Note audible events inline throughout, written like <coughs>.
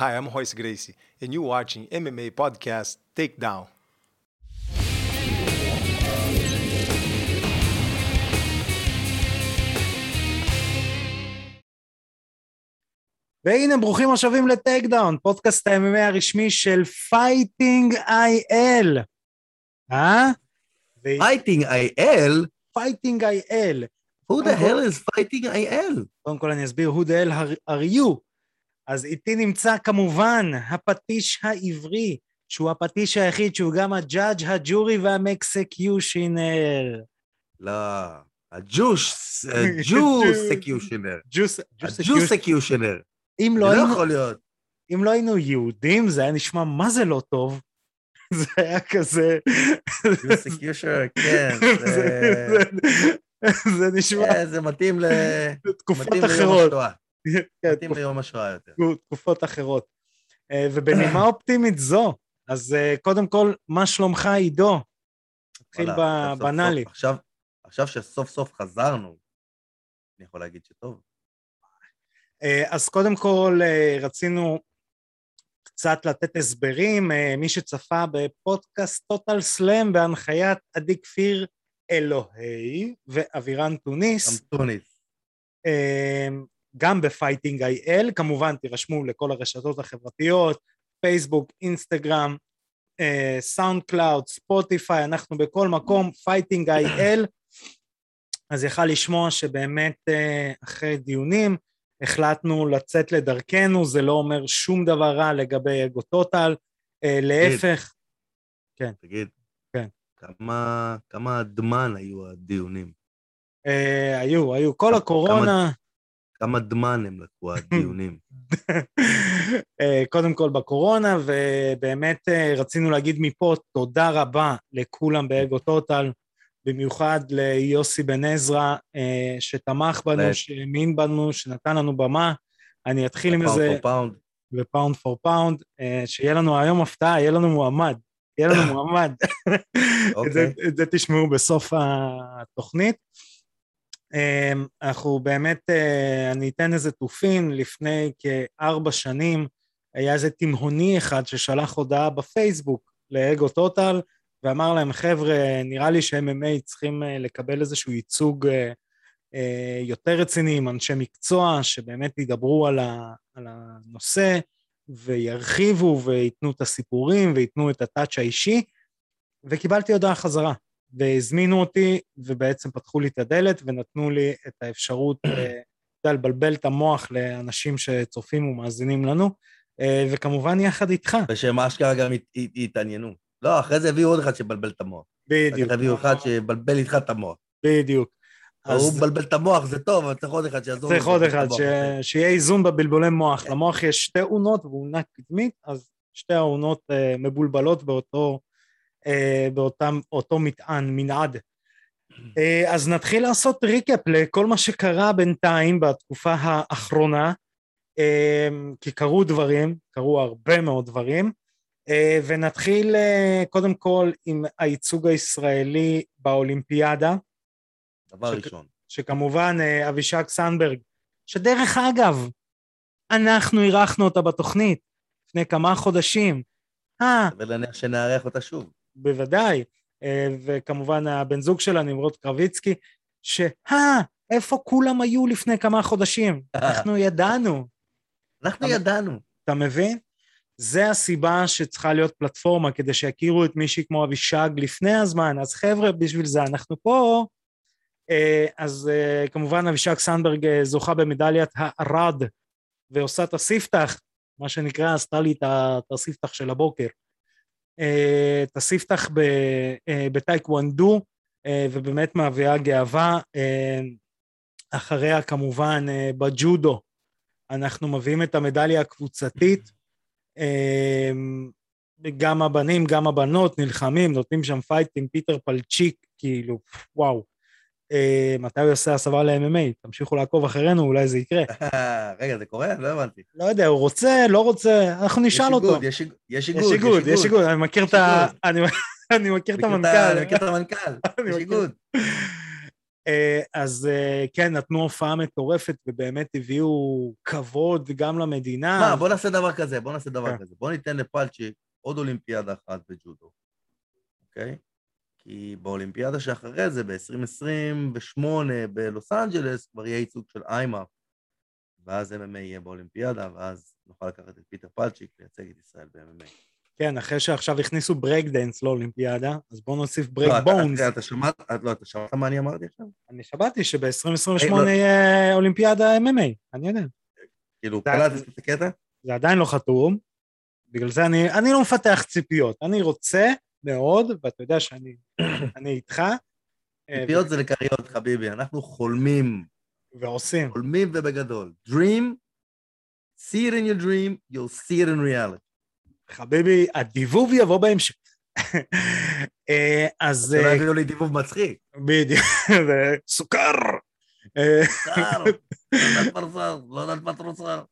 Hi, I'm Royce Gracie, and you're watching MMA Podcast Takedown. והנה, ברוכים השבים ל Takedown, פודקאסט ה-MMA הרשמי של Fighting IL. אה? Fighting IL? Fighting IL. Who the hell is Fighting IL? קודם כל אני אסביר, who the hell are you? אז איתי נמצא כמובן הפטיש העברי, שהוא הפטיש היחיד שהוא גם ה judge, ה jury וה executioner. לא, הג'וש, הג'ו secutioner. <laughs> ה Jew secutioner. אם לא זה לא היינו... יכול להיות. אם לא היינו יהודים, זה היה נשמע מה זה לא טוב. <laughs> זה היה כזה... Jew secutioner, <laughs> כן. זה- נשמע אה, זה מתאים ל... תקופות מתאים ליום אחרות. כן, מתאים ליום השואה יותר. תקופות אחרות. אה, ובנימה אופטימית זו, אז אה, קודם כל, מה שלומך עידו? נתחיל בבנאלי. עכשיו- עכשיו שסוף סוף חזרנו, אני יכול להגיד שטוב. אה, אז קודם כל רצינו קצת לתת הסברים, מי שצפה בפודקאסט טוטל סלאם בהנחיית עדי כפיר אלוהי ואבירן טוניס, גם טוניס. גם ב Fighting IL, כמובן תירשמו לכל הרשתות החברתיות, פייסבוק, אינסטגרם, אה, סאונד קלאוד, ספוטיפיי, אנחנו בכל מקום, Fighting IL, אז יכל לשמוע שבאמת אה, אחרי דיונים החלטנו לצאת לדרכנו, זה לא אומר שום דבר רע לגבי אגו טוטל, אה, להפך, תגיד. כן. כמה, כמה דמן היו הדיונים? היו, היו, כל כמה- הקורונה, כמה דמן הם לקחו הדיונים? <laughs> אה, קודם כל בקורונה, ובאמת אה, רצינו להגיד מפה תודה רבה לכולם באגו טוטל, במיוחד ליוסי בן עזרא, אה, שתמך בנו. שהאמין בנו, שנתן לנו במה. אני אתחיל עם pound איזה, for pound. ב pound for pound, שיהיה לנו היום הפתעה, יהיה לנו מועמד. יהיה לנו <laughs> מועמד. את זה- אוקיי. את זה תשמעו בסוף התוכנית. אמ, אנחנו באמת, אה, אני אתן איזה תופין, לפני כארבע שנים היה איזה תימהוני אחד ששלח הודעה בפייסבוק לאגו טוטל, ואמר להם, חבר'ה, נראה לי ש-MMA צריכים אה, לקבל איזשהו ייצוג אה, יותר רציני עם אנשי מקצוע, שבאמת ידברו על, על הנושא, וירחיבו וייתנו את הסיפורים וייתנו את הטאץ' האישי, וקיבלתי הודעה חזרה. והזמינו אותי, ובעצם פתחו לי את הדלת ונתנו לי את האפשרות, אה, אתה יודע, לבלבל את המוח לאנשים שצופים ומאזינים לנו, אה, וכמובן יחד איתך, ושהם אשכרה גם הת- הת- התעניינו. לא, אחרי זה הביאו עוד אחד שבלבל את המוח. בדיוק, הביאו אחד שבלבל איתך את המוח. בדיוק. הוא מבלבל את המוח, זה טוב, אבל צריך עוד אחד שיעזור. צריך עוד אחד. ש... שיהיה איזון בבלבולי מוח. למוח יש שתי אונות ואונה קדמית, אז שתי האונות אה, מבולבלות באותו, אה, באותם, אותו מטען, מנעד. אה, אז נתחיל לעשות ריקאפ לכל מה שקרה בינתיים בתקופה האחרונה, אה, כי קרו דברים, קרו הרבה מאוד דברים, אה, ונתחיל אה, קודם כל עם הייצוג הישראלי באולימפיאדה. דבר שק- ראשון. שכמובן אה, אבישג סנברג, שדרך אגב, אנחנו אירחנו אותה בתוכנית לפני כמה חודשים. אה, סביר להניח שנארח אותה שוב. בוודאי. אה, וכמובן הבן זוג שלה, נמרוד קרביצקי, שאה, איפה כולם היו לפני כמה חודשים? אנחנו ידענו. אנחנו אבל- ידענו. אתה מבין? זה הסיבה שצריכה להיות פלטפורמה, כדי שיכירו את מישהי כמו אבישג לפני הזמן. אז חבר'ה, בשביל זה אנחנו פה. אה, אז אה, כמובן אבישג סמברג אה, זוכה במדליית הארד, ועושה את הספתח, מה שנקרא, עשתה לי את הספתח של הבוקר. אה, את הספתח אה, בטייקוונדו, אה, ובאמת מביאה גאווה. אחריה כמובן בג'ודו, אנחנו מביאים את המדליה הקבוצתית. גם הבנים, גם הבנות נלחמים, נותנים שם fight עם פיטר פלצ'יק, כאילו, וואו. אה, מתי הוא יעשה הסבה ל-MMA? תמשיכו לעקוב אחרינו, אולי זה יקרה. <laughs> רגע, זה קורה? לא הבנתי. לא יודע, הוא רוצה, לא רוצה, אנחנו נשאל אותו. יש איג- יש איגוד. יש איגוד, יש איגוד, אני מכיר את <laughs> ה... אני- מכיר את המנכ"ל. <laughs> אני מכיר את המנכ"ל. יש. איגוד. אה, אז אה, כן, נתנו הופעה מטורפת ובאמת הביאו כבוד גם למדינה. מה, בוא נעשה דבר כזה, בוא נעשה דבר כן. כזה. בוא ניתן לפלצ'יק עוד אולימפיאדה אחת בג'ודו, אוקיי? כי באולימפיאדה שאחרי זה, ב-2028 בלוס אנג'לס, כבר יהיה ייצוג של IMMAF, ואז MMA יהיה באולימפיאדה, ואז נוכל לקחת את פיטר פלצ'יק לייצג את ישראל ב-MMA. כן, אחרי שעכשיו הכניסו ברייק דנס לאולימפיאדה, אז בואו נוסיף לא, ברייק אתה- בונס. אתה- אתה שמעת, לא, אתה שמעת מה אני אמרתי עכשיו? אני שמעתי היי, שב-2028 לא. יהיה אולימפיאדה MMA, אני יודע. כאילו, קלטת את הקטע? זה עדיין לא חתום, בגלל זה אני, אני לא מפתח ציפיות. אני רוצה מאוד, ואתה יודע שאני אני איתך, אה, ציפיות זה לכריות, חביבי, אנחנו חולמים, ועושים. חולמים ובגדול. Dream, see it in your dream, you'll see it in reality. חביבי, הדיבוב יבוא בהמשך. אה, אז שלא אה, יביאו לי דיבוב מצחיק. בדיוק, סוכר. אה, שר, לא יודעת פרסר, לא יודעת פטרוסר.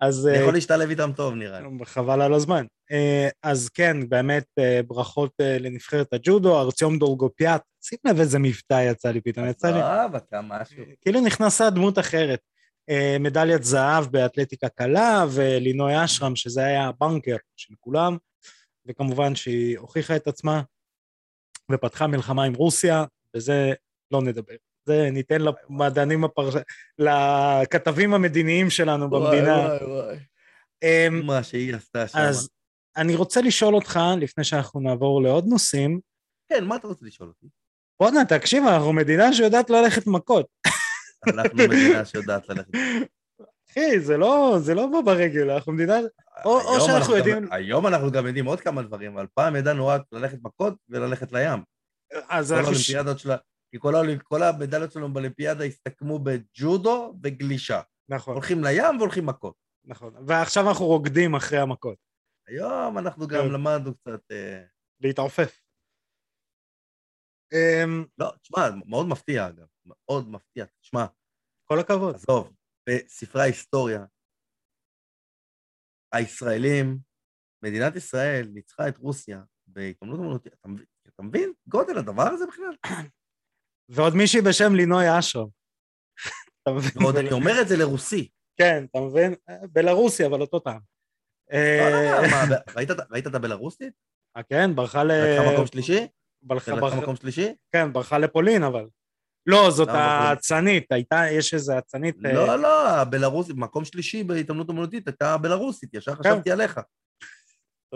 אז אה, יכול להשתלב איתם טוב, נראה לי. חבל על הזמן. אה, אז כן, באמת אה, ברכות אה, לנבחרת הג'ודו, ארציום דולגופיאט. שים לב איזה מבטא יצא לי פתאום, יצא לי. עזוב, אתה משהו. כאילו נכנסה דמות אחרת. אה, מדליית זהב באתלטיקה קלה, ולינוי אשרם, שזה היה הבנקר של כולם, וכמובן שהיא הוכיחה את עצמה, ופתחה מלחמה עם רוסיה, וזה לא נדבר. זה ניתן למדענים הפרש... לכתבים המדיניים שלנו במדינה. וואי, וואי, וואי. אמ, מה שהיא עשתה שם. אז אני רוצה לשאול אותך, לפני שאנחנו נעבור לעוד נושאים, כן, מה אתה רוצה לשאול אותי? בואנה, תקשיב, אנחנו מדינה שיודעת ללכת מכות. אנחנו מדינה שיודעת ללכת. אחי, זה לא, זה לא בא ברגל, אנחנו מדינה... או- או שאנחנו אנחנו גם- יודעים- היום אנחנו גם יודעים עוד כמה דברים, אבל פעם ידענו רק ללכת מכות וללכת לים. אז כל אנחנו... ש- שלה, כי כל כל המדליות שלנו באולימפיאדה הסתכמו בג'ודו וגלישה. נכון, הולכים לים והולכים מכות. נכון. ועכשיו אנחנו רוקדים אחרי המכות. היום אנחנו גם כן. למדנו קצת... אה, להתעופף. אמ, לא, תשמע, מאוד מפתיע אגב, מאוד מפתיע. תשמע, כל הכבוד. עזוב, בספרי ההיסטוריה, הישראלים, מדינת ישראל ניצחה את רוסיה בהתעמלות אמנותית. אתה מבין? גודל הדבר הזה בכלל? <clears throat> ועוד מישהי בשם לינוי אשרם. מבין? ועוד אני אומר את זה לרוסי. כן, אתה מבין? בלרוסי, אבל אותו טעם. לא, לא, אה, לא, מה, ראית את- הבלרוסית? אה, כן, ברחה ל... לקחה מקום שלישי? לקחה מקום שלישי? כן, ברחה לפולין, אבל. לא, זאת? האצנית, הייתה, יש איזה אצנית... אה, לא, לא, הבלרוסית, מקום שלישי בהתעמלות אמנותית הייתה הבלרוסית, ישר כן. חשבתי עליך.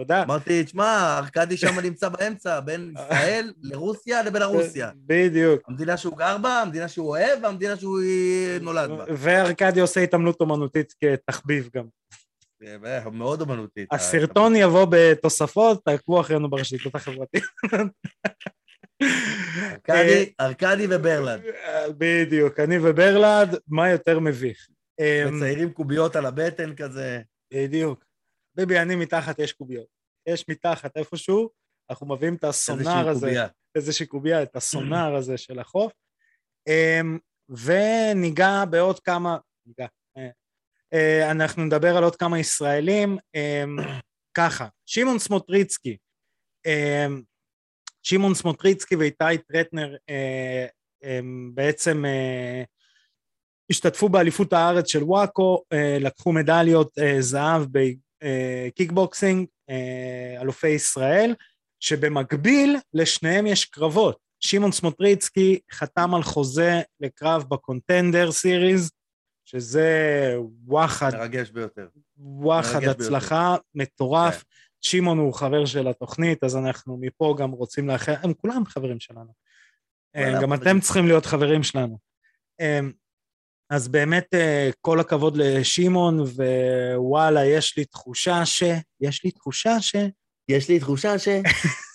תודה. אמרתי, תשמע, ארכדי שם נמצא באמצע, בין ישראל לרוסיה לבלרוסיה. בדיוק. המדינה שהוא גר בה, המדינה שהוא אוהב, והמדינה שהוא נולד בה. וארכדי עושה התעמלות אומנותית כתחביב גם. מאוד אומנותית. הסרטון יבוא בתוספות, תעקבו אחרינו ברשתות החברתיות. ארכדי, ארכדי וברלנד. בדיוק, אני וברלד, מה יותר מביך? אמ, מציירים קוביות על הבטן כזה. בדיוק. ביבי, אני מתחת, יש קוביות. יש מתחת איפשהו, אנחנו מביאים את הסונאר הזה, קובייה. איזושהי קובייה, את הסונאר הזה של החוף. וניגע בעוד כמה, ניגע, אה, אה, אנחנו נדבר על עוד כמה ישראלים. <coughs> ככה, שמעון סמוטריצקי, שמעון סמוטריצקי ואיתי טרטנר אה, בעצם השתתפו באליפות הארץ של WAKO, לקחו מדליות זהב בקיקבוקסינג, אה, אלופי ישראל, שבמקביל לשניהם יש קרבות. שמעון סמוטריצקי חתם על חוזה לקרב ב Contender Series, שזה וואחד, מרגש ביותר. וואחד מרגש ביותר. הצלחה מטורף. כן. שמעון הוא חבר של התוכנית, אז אנחנו מפה גם רוצים לאחל, הם כולם חברים שלנו. אה, וואלה, גם. אתם צריכים להיות חברים שלנו. אז באמת אה, כל הכבוד לשמעון, ווואלה, יש לי תחושה ש... יש לי תחושה ש... יש לי תחושה ש...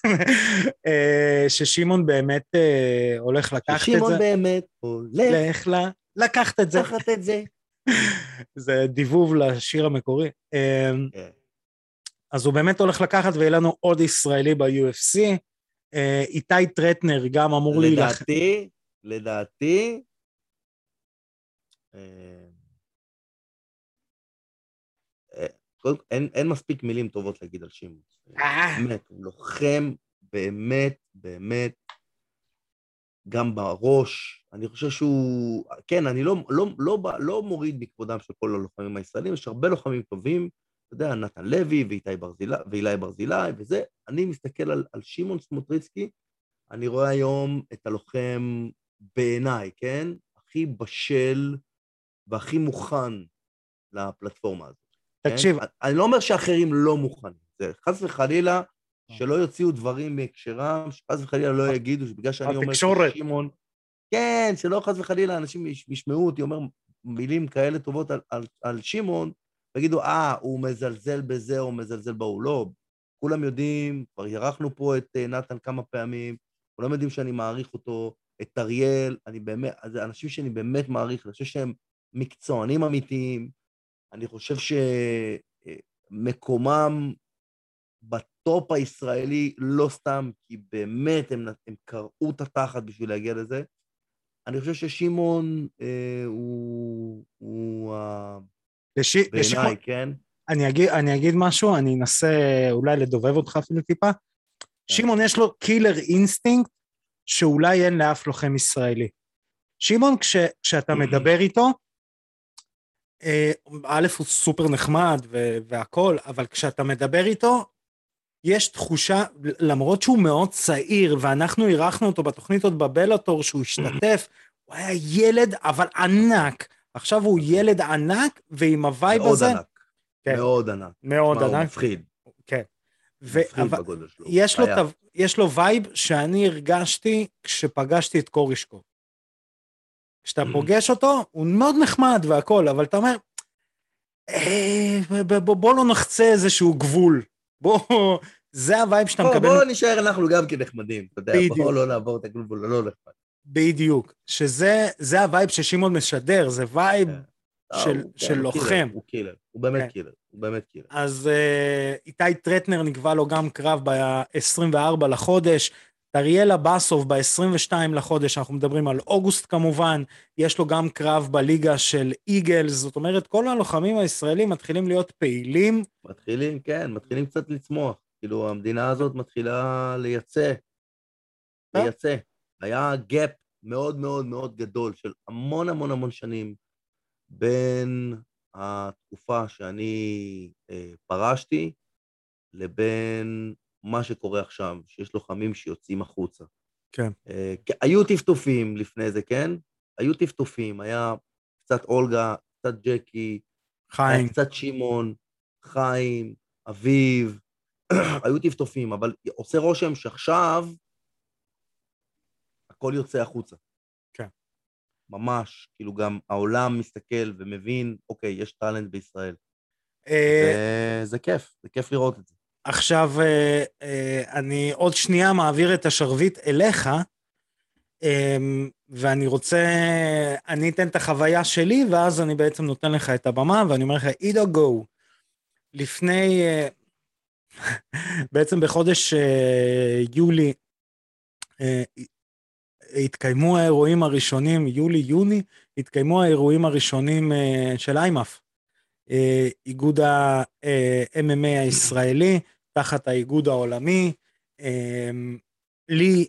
<laughs> אה, ששמעון באמת אה, הולך לקחת את זה. באמת הולך ל... לקחת את זה. לקחת את זה. <laughs> זה דיבוב לשיר המקורי. כן. אז הוא באמת הולך לקחת ויהיה לנו עוד ישראלי ב-UFC. איתי טרטנר גם אמור להילחם. לדעתי, לדעתי, אה, אה, קודם כל, אין, אין מספיק מילים טובות להגיד על שמעון. אה. באמת, הוא לוחם באמת, באמת גם בראש, אני חושב שהוא, כן, אני לא, לא, לא, לא מוריד מכבודם של כל הלוחמים הישראלים, יש הרבה לוחמים טובים, אתה יודע, נתן לוי ואיתי ברזילי, ואילי ברזילי וזה, אני מסתכל על, על שמעון סמוטריצקי, אני רואה היום את הלוחם בעיניי, כן? הכי בשל והכי מוכן לפלטפורמה הזאת. כן? תקשיב. כן? אני לא אומר שאחרים לא מוכנים, זה חס וחלילה שלא יוציאו דברים מהקשרם, שחס וחלילה לא יגידו שבגלל שאני אומר ששמעון... כן, שלא חס וחלילה אנשים ישמעו אותי אומר מילים כאלה טובות על, על, על שמעון, ויגידו, אה, הוא מזלזל בזה או מזלזל בהוא. לא, כולם יודעים, כבר אירחנו פה את אה, נתן כמה פעמים, כולם יודעים שאני מעריך אותו, את אריאל, אני באמת, זה אנשים שאני באמת מעריך, אני חושב שהם מקצוענים אמיתיים, אני חושב שמקומם בטופ הישראלי לא סתם, כי באמת הם, הם קרעו את התחת בשביל להגיע לזה. אני חושב ששמעון אה, הוא, הוא לש... בעיניי, לשמעון... כן? אני אגיד, אני אגיד משהו, אני אנסה אולי לדובב אותך אפילו טיפה. כן. שמעון יש לו killer instinct שאולי אין לאף לוחם ישראלי. שמעון, כש, כשאתה מדבר איתו, אה, א', הוא סופר נחמד והכול, אבל כשאתה מדבר איתו, יש תחושה, למרות שהוא מאוד צעיר, ואנחנו אירחנו אותו בתוכנית עוד ב Bellator שהוא השתתף, הוא היה ילד אבל ענק. עכשיו הוא ילד ענק, ועם ה vibe מאוד הזה... מאוד ענק. כן. מאוד ענק. מאוד ענק. הוא מפחיד. כן. מפחיד בגודל שלו. יש לו, תו, יש לו vibe שאני הרגשתי כשפגשתי את קורשקוב. כשאתה פוגש אותו, הוא מאוד נחמד והכל, אבל אתה אומר, אה, בוא, לא נחצה איזשהו גבול. בוא, זה ה vibe שאתה מקבל. בוא נשאר אנחנו גם כנחמדים, אתה יודע. בוא לא נעבור את הגבול הלא נחמד. בדיוק, שזה ה vibe ששמעון משדר, זה vibe כן. של, הוא, של כן, לוחם. הוא killer, הוא באמת כן. killer, הוא באמת killer. אז אה, איתי טרטנר נקבע לו גם קרב ב-24 לחודש, דריאלה בסוב ב-22 לחודש, אנחנו מדברים על אוגוסט כמובן, יש לו גם קרב בליגה של איגלס, זאת אומרת, כל הלוחמים הישראלים מתחילים להיות פעילים. מתחילים, כן, מתחילים קצת לצמוח. כאילו, המדינה הזאת מתחילה לייצא, אה? לייצא. היה gap מאוד מאוד מאוד גדול של המון המון המון שנים בין התקופה שאני אה, פרשתי לבין מה שקורה עכשיו, שיש לוחמים שיוצאים החוצה. כן. אה, היו טפטופים לפני זה, כן? היו טפטופים, היה קצת אולגה, קצת ג'קי, חיים. קצת שמעון, חיים, אביב, <clears throat> היו טפטופים, אבל עושה רושם שעכשיו הכל יוצא החוצה. כן. ממש, כאילו גם העולם מסתכל ומבין, אוקיי, יש טאלנט בישראל. אה, זה כיף, זה כיף לראות את זה. עכשיו, אה, אה, אני עוד שנייה מעביר את השרביט אליך, ואני רוצה, אני אתן את החוויה שלי, ואז אני בעצם נותן לך את הבמה, ואני אומר לך, עידו גו. לפני, <laughs> בעצם בחודש יולי, התקיימו האירועים הראשונים, יולי-יוני, התקיימו האירועים הראשונים של איימאף, איגוד ה-MMA הישראלי, תחת האיגוד העולמי. לי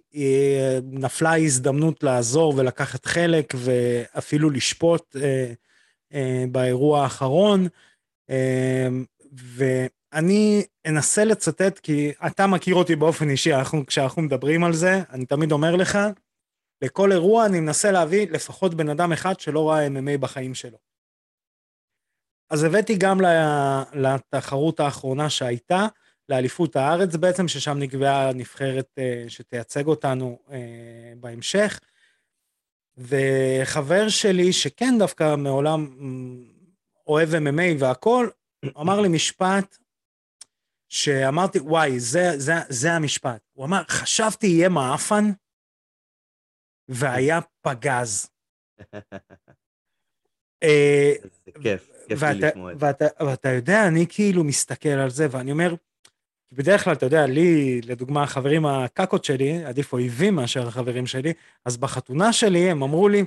נפלה ההזדמנות לעזור ולקחת חלק ואפילו לשפוט באירוע האחרון. ואני אנסה לצטט, כי אתה מכיר אותי באופן אישי, אנחנו, כשאנחנו מדברים על זה, אני תמיד אומר לך, לכל אירוע אני מנסה להביא לפחות בן אדם אחד שלא ראה MMA בחיים שלו. אז הבאתי גם לתחרות האחרונה שהייתה, לאליפות הארץ בעצם, ששם נקבעה נבחרת uh, שתייצג אותנו uh, בהמשך. וחבר שלי, שכן דווקא מעולם אוהב MMA והכול, אמר לי משפט שאמרתי, וואי, זה, זה, זה המשפט. הוא אמר, חשבתי יהיה מעפן, והיה פגז. אה, זה כיף, כיף לי לשמוע את זה. ואתה יודע, אני כאילו מסתכל על זה, ואני אומר, בדרך כלל, אתה יודע, לי, לדוגמה, החברים הקקות שלי, עדיף אויבים מאשר החברים שלי, אז בחתונה שלי הם אמרו לי,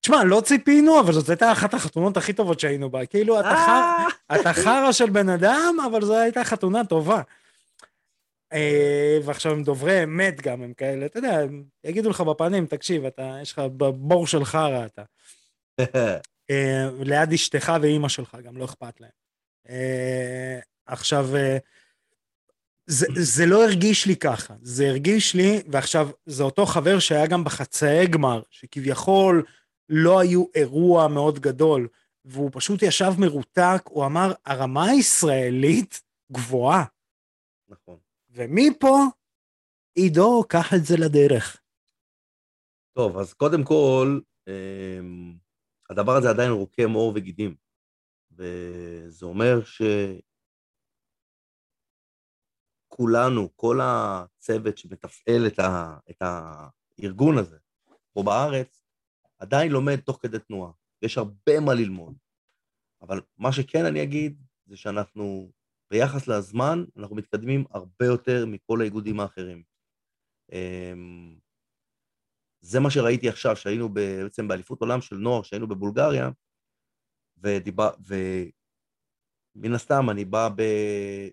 תשמע, לא ציפינו, אבל זאת הייתה אחת החתונות הכי טובות שהיינו בה. כאילו, אתה חרא של בן אדם, אבל זו הייתה חתונה טובה. אה, ועכשיו הם דוברי אמת גם, הם כאלה, אתה יודע, הם יגידו לך בפנים, תקשיב, אתה, יש לך בבור של חרא אתה. <laughs> אה, ליד אשתך ואימא שלך, גם לא אכפת להם. אה, עכשיו, אה, זה, זה לא הרגיש לי ככה, זה הרגיש לי, ועכשיו, זה אותו חבר שהיה גם בחצאי גמר, שכביכול לא היו אירוע מאוד גדול, והוא פשוט ישב מרותק, הוא אמר, הרמה הישראלית גבוהה. נכון. ומפה, עידו, קח את זה לדרך. טוב, אז קודם כל, אמ, הדבר הזה עדיין רוקם עור וגידים, וזה אומר שכולנו, כל הצוות שמתפעל את, ה... את הארגון הזה פה בארץ, עדיין לומד תוך כדי תנועה. יש הרבה מה ללמוד. אבל מה שכן אני אגיד, זה שאנחנו, ביחס לזמן, אנחנו מתקדמים הרבה יותר מכל האיגודים האחרים. אמ, זה מה שראיתי עכשיו, שהיינו בעצם באליפות עולם של נוער, שהיינו בבולגריה, ודיבר, ומן הסתם אני בא ב...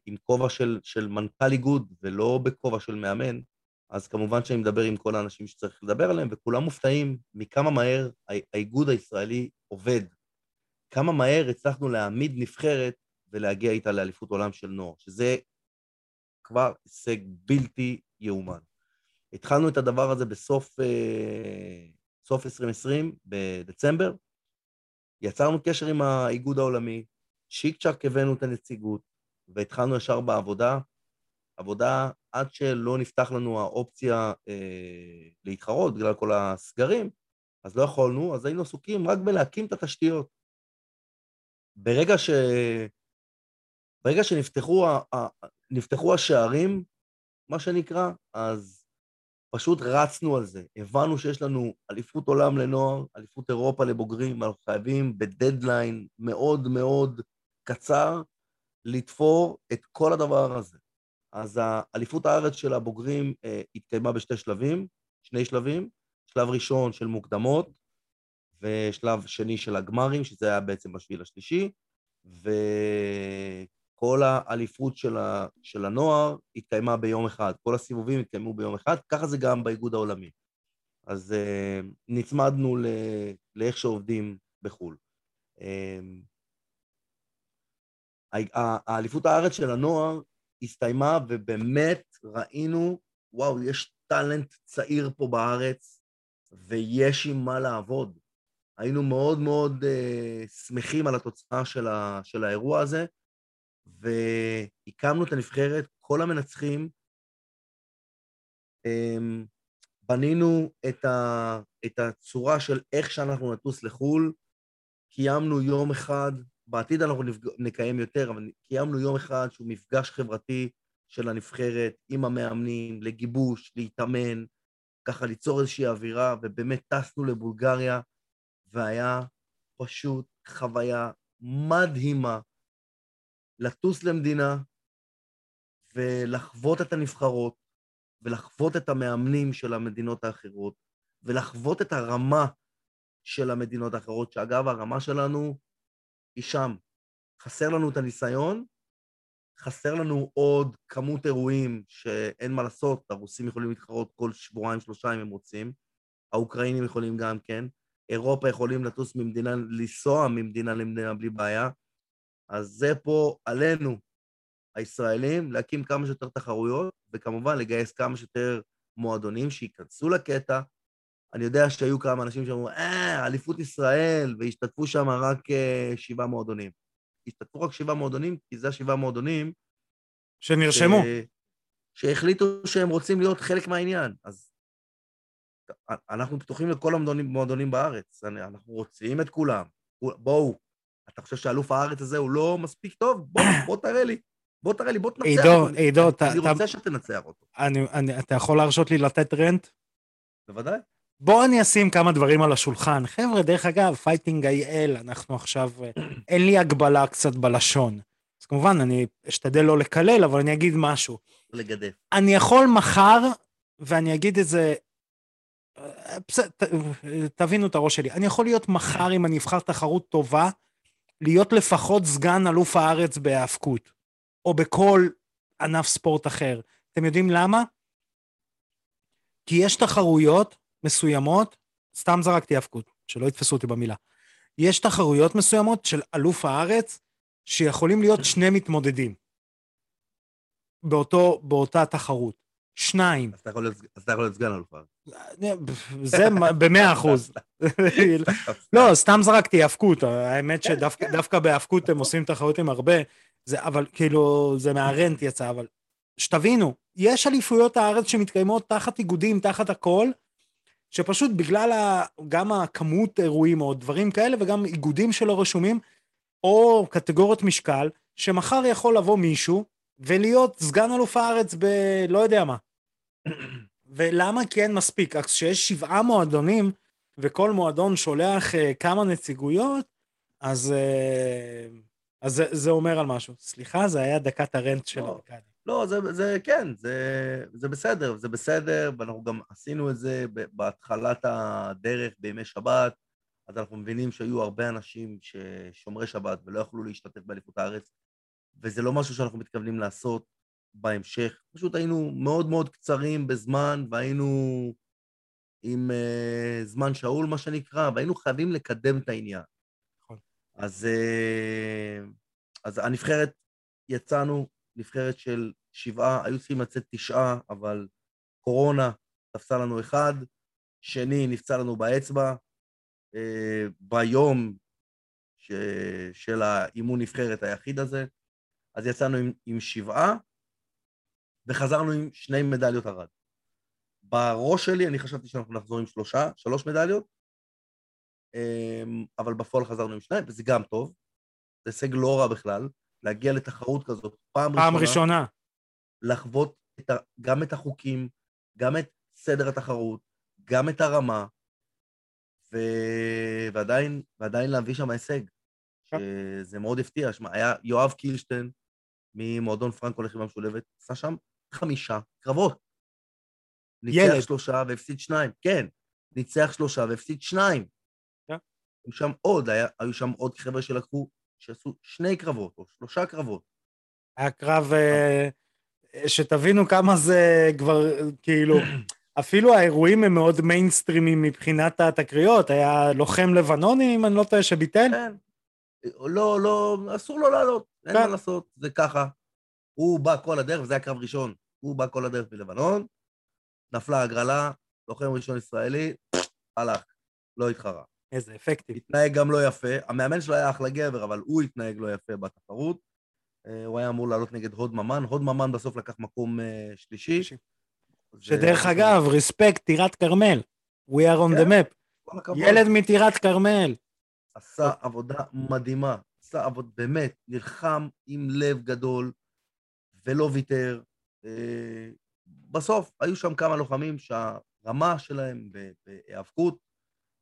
עם כובע של, של מנכ"ל איגוד ולא בכובע של מאמן, אז כמובן שאני מדבר עם כל האנשים שצריך לדבר עליהם, וכולם מופתעים מכמה מהר האיגוד הישראלי עובד. כמה מהר הצלחנו להעמיד נבחרת ולהגיע איתה לאליפות עולם של נוער, שזה כבר הישג בלתי יאומן. התחלנו את הדבר הזה בסוף אה, סוף 2020, בדצמבר, יצרנו קשר עם האיגוד העולמי, שיק צ'אק הבאנו את הנציגות, והתחלנו ישר בעבודה, עבודה עד שלא נפתח לנו האופציה אה, להתחרות בגלל כל הסגרים, אז לא יכולנו, אז היינו עסוקים רק בלהקים את התשתיות. ברגע, ש... ברגע שנפתחו ה... השערים, מה שנקרא, אז פשוט רצנו על זה. הבנו שיש לנו אליפות עולם לנוער, אליפות אירופה לבוגרים, אנחנו חייבים בדדליין מאוד מאוד קצר לתפור את כל הדבר הזה. אז האליפות הארץ של הבוגרים אה, התקיימה בשתי שלבים, שני שלבים, שלב ראשון של מוקדמות, ושלב שני של הגמרים, שזה היה בעצם בשביל השלישי, וכל האליפות של, ה, של הנוער התקיימה ביום אחד, כל הסיבובים התקיימו ביום אחד, ככה זה גם באיגוד העולמי. אז אה, נצמדנו ל, לאיך שעובדים בחו"ל. אה, האליפות הארץ של הנוער הסתיימה, ובאמת ראינו, וואו, יש טאלנט צעיר פה בארץ, ויש עם מה לעבוד. היינו מאוד מאוד uh, שמחים על התוצאה של, ה, של האירוע הזה, והקמנו את הנבחרת, כל המנצחים, um, בנינו את, ה, את הצורה של איך שאנחנו נטוס לחו"ל, קיימנו יום אחד בעתיד אנחנו נפג... נקיים יותר, אבל קיימנו יום אחד שהוא מפגש חברתי של הנבחרת עם המאמנים, לגיבוש, להתאמן, ככה ליצור איזושהי אווירה, ובאמת טסנו לבולגריה, והיה פשוט חוויה מדהימה לטוס למדינה ולחוות את הנבחרות, ולחוות את המאמנים של המדינות האחרות, ולחוות את הרמה של המדינות האחרות, שאגב, הרמה שלנו היא שם. חסר לנו את הניסיון, חסר לנו עוד כמות אירועים שאין מה לעשות, הרוסים יכולים להתחרות כל שבועיים, שלושה אם הם רוצים, האוקראינים יכולים גם כן, אירופה יכולים לטוס ממדינה, לנסוע ממדינה למדינה בלי בעיה, אז זה פה עלינו, הישראלים, להקים כמה שיותר תחרויות, וכמובן לגייס כמה שיותר מועדונים שייכנסו לקטע, אני יודע שהיו כמה אנשים שאמרו, אה, אליפות ישראל, והשתתפו שם רק uh, שבעה מועדונים. השתתפו רק שבעה מועדונים, כי זה השבעה מועדונים... שנרשמו. ש... שהחליטו שהם רוצים להיות חלק מהעניין. אז אנחנו פתוחים לכל המועדונים בארץ, אנחנו רוצים את כולם. בואו, אתה חושב שאלוף הארץ הזה הוא לא מספיק טוב? בוא, <coughs> בוא תראה לי. בוא תראה לי, בוא תנצח עידו, אותו. עידו, אתה... אני רוצה שתנצח אותו. אני, אני, אתה יכול להרשות לי לתת rant? בוודאי. בואו אני אשים כמה דברים על השולחן. חבר'ה, דרך אגב, Fighting IL, אנחנו עכשיו, אין לי הגבלה קצת בלשון. אז כמובן, אני אשתדל לא לקלל, אבל אני אגיד משהו. לגדף. אני יכול מחר, ואני אגיד את זה, אה, תבינו את הראש שלי, אני יכול להיות מחר, אם אני אבחר תחרות טובה, להיות לפחות סגן אלוף הארץ בהאבקות, או בכל ענף ספורט אחר. אתם יודעים למה? כי יש תחרויות מסוימות, סתם זרקתי האבקות, שלא יתפסו אותי במילה. יש תחרויות מסוימות של אלוף הארץ, שיכולים להיות שני מתמודדים באותו, באותה תחרות. שניים. אז אתה יכול להיות- סגן אלוף הארץ. זה במאה אחוז. <laughs> לא, סתם זרקתי האבקות, האמת שדווקא בהאבקות הם עושים תחרות עם הרבה, זה, אבל כאילו, זה מהרנט יצא, אבל שתבינו, יש אליפויות הארץ שמתקיימות תחת איגודים, תחת הכל, שפשוט בגלל ה, גם הכמות אירועים או דברים כאלה, וגם איגודים שלא רשומים, או קטגוריות משקל, שמחר יכול לבוא מישהו ולהיות סגן אלוף הארץ ב... לא יודע מה. <clears throat> ולמה? כי אין מספיק. אז כשיש שבעה מועדונים, וכל מועדון שולח uh, כמה נציגויות, אז, uh, אז זה, זה אומר על משהו. סליחה, זה היה דקת הרנט של לא. לא, זה, זה כן, זה, זה בסדר, זה בסדר, ואנחנו גם עשינו את זה בהתחלת הדרך בימי שבת, אז אנחנו מבינים שהיו הרבה אנשים ששומרי שבת ולא יכלו להשתתף באליפות הארץ, וזה לא משהו שאנחנו מתכוונים לעשות בהמשך. פשוט היינו מאוד מאוד קצרים בזמן, והיינו עם uh, זמן שאול, מה שנקרא, והיינו חייבים לקדם את העניין. נכון. אז, uh, אז הנבחרת, יצאנו, נבחרת של שבעה, היו צריכים לצאת תשעה, אבל קורונה תפסה לנו אחד, שני נפצע לנו באצבע, uh, ביום ש... של האימון נבחרת היחיד הזה, אז יצאנו עם, עם שבעה, וחזרנו עם שני מדליות ארד. בראש שלי אני חשבתי שאנחנו נחזור עם שלושה, שלוש מדליות, אמ, אבל בפועל חזרנו עם שניים, וזה גם טוב. זה הישג לא רע בכלל, להגיע לתחרות כזאת פעם, פעם ראשונה, ראשונה. לחוות את ה, גם את החוקים, גם את סדר התחרות, גם את הרמה, ו... ועדיין, ועדיין להביא שם הישג, שזה מאוד הפתיע. שמע, היה יואב קילשטיין ממועדון פרנקו לחימה משולבת, עשה שם חמישה קרבות. ניצח ילד. שלושה והפסיד שניים, כן, ניצח שלושה והפסיד שניים. כן. היו שם עוד, היה, היו שם עוד חבר'ה שלקחו, שעשו שני קרבות או שלושה קרבות. היה קרב, אה, שתבינו כמה זה כבר, כאילו, <clears throat> אפילו האירועים הם מאוד מיינסטרימים מבחינת התקריות, היה לוחם לבנוני, אם אני לא טועה, שביטל? כן. לא, לא, אסור לו לעלות, אין כן. מה לעשות, זה ככה. הוא בא כל הדרך, וזה היה קרב ראשון, הוא בא כל הדרך מלבנון, נפלה הגרלה, לוחם ראשון ישראלי, <clears throat> הלך, לא התחרה. איזה אפקטיב. התנהג גם לא יפה, המאמן שלו היה אחלה גבר, אבל הוא התנהג לא יפה בתחרות. אה, הוא היה אמור לעלות נגד הוד ממן, הוד ממן בסוף לקח מקום אה, שלישי. זה- שדרך אגב, רספקט, טירת כרמל. We are on the כן. map. ילד מטירת כרמל. עשה עבודה מדהימה, עשה עבודה, באמת, נלחם עם לב גדול ולא ויתר. אה, בסוף היו שם כמה לוחמים שהרמה שלהם בהיאבקות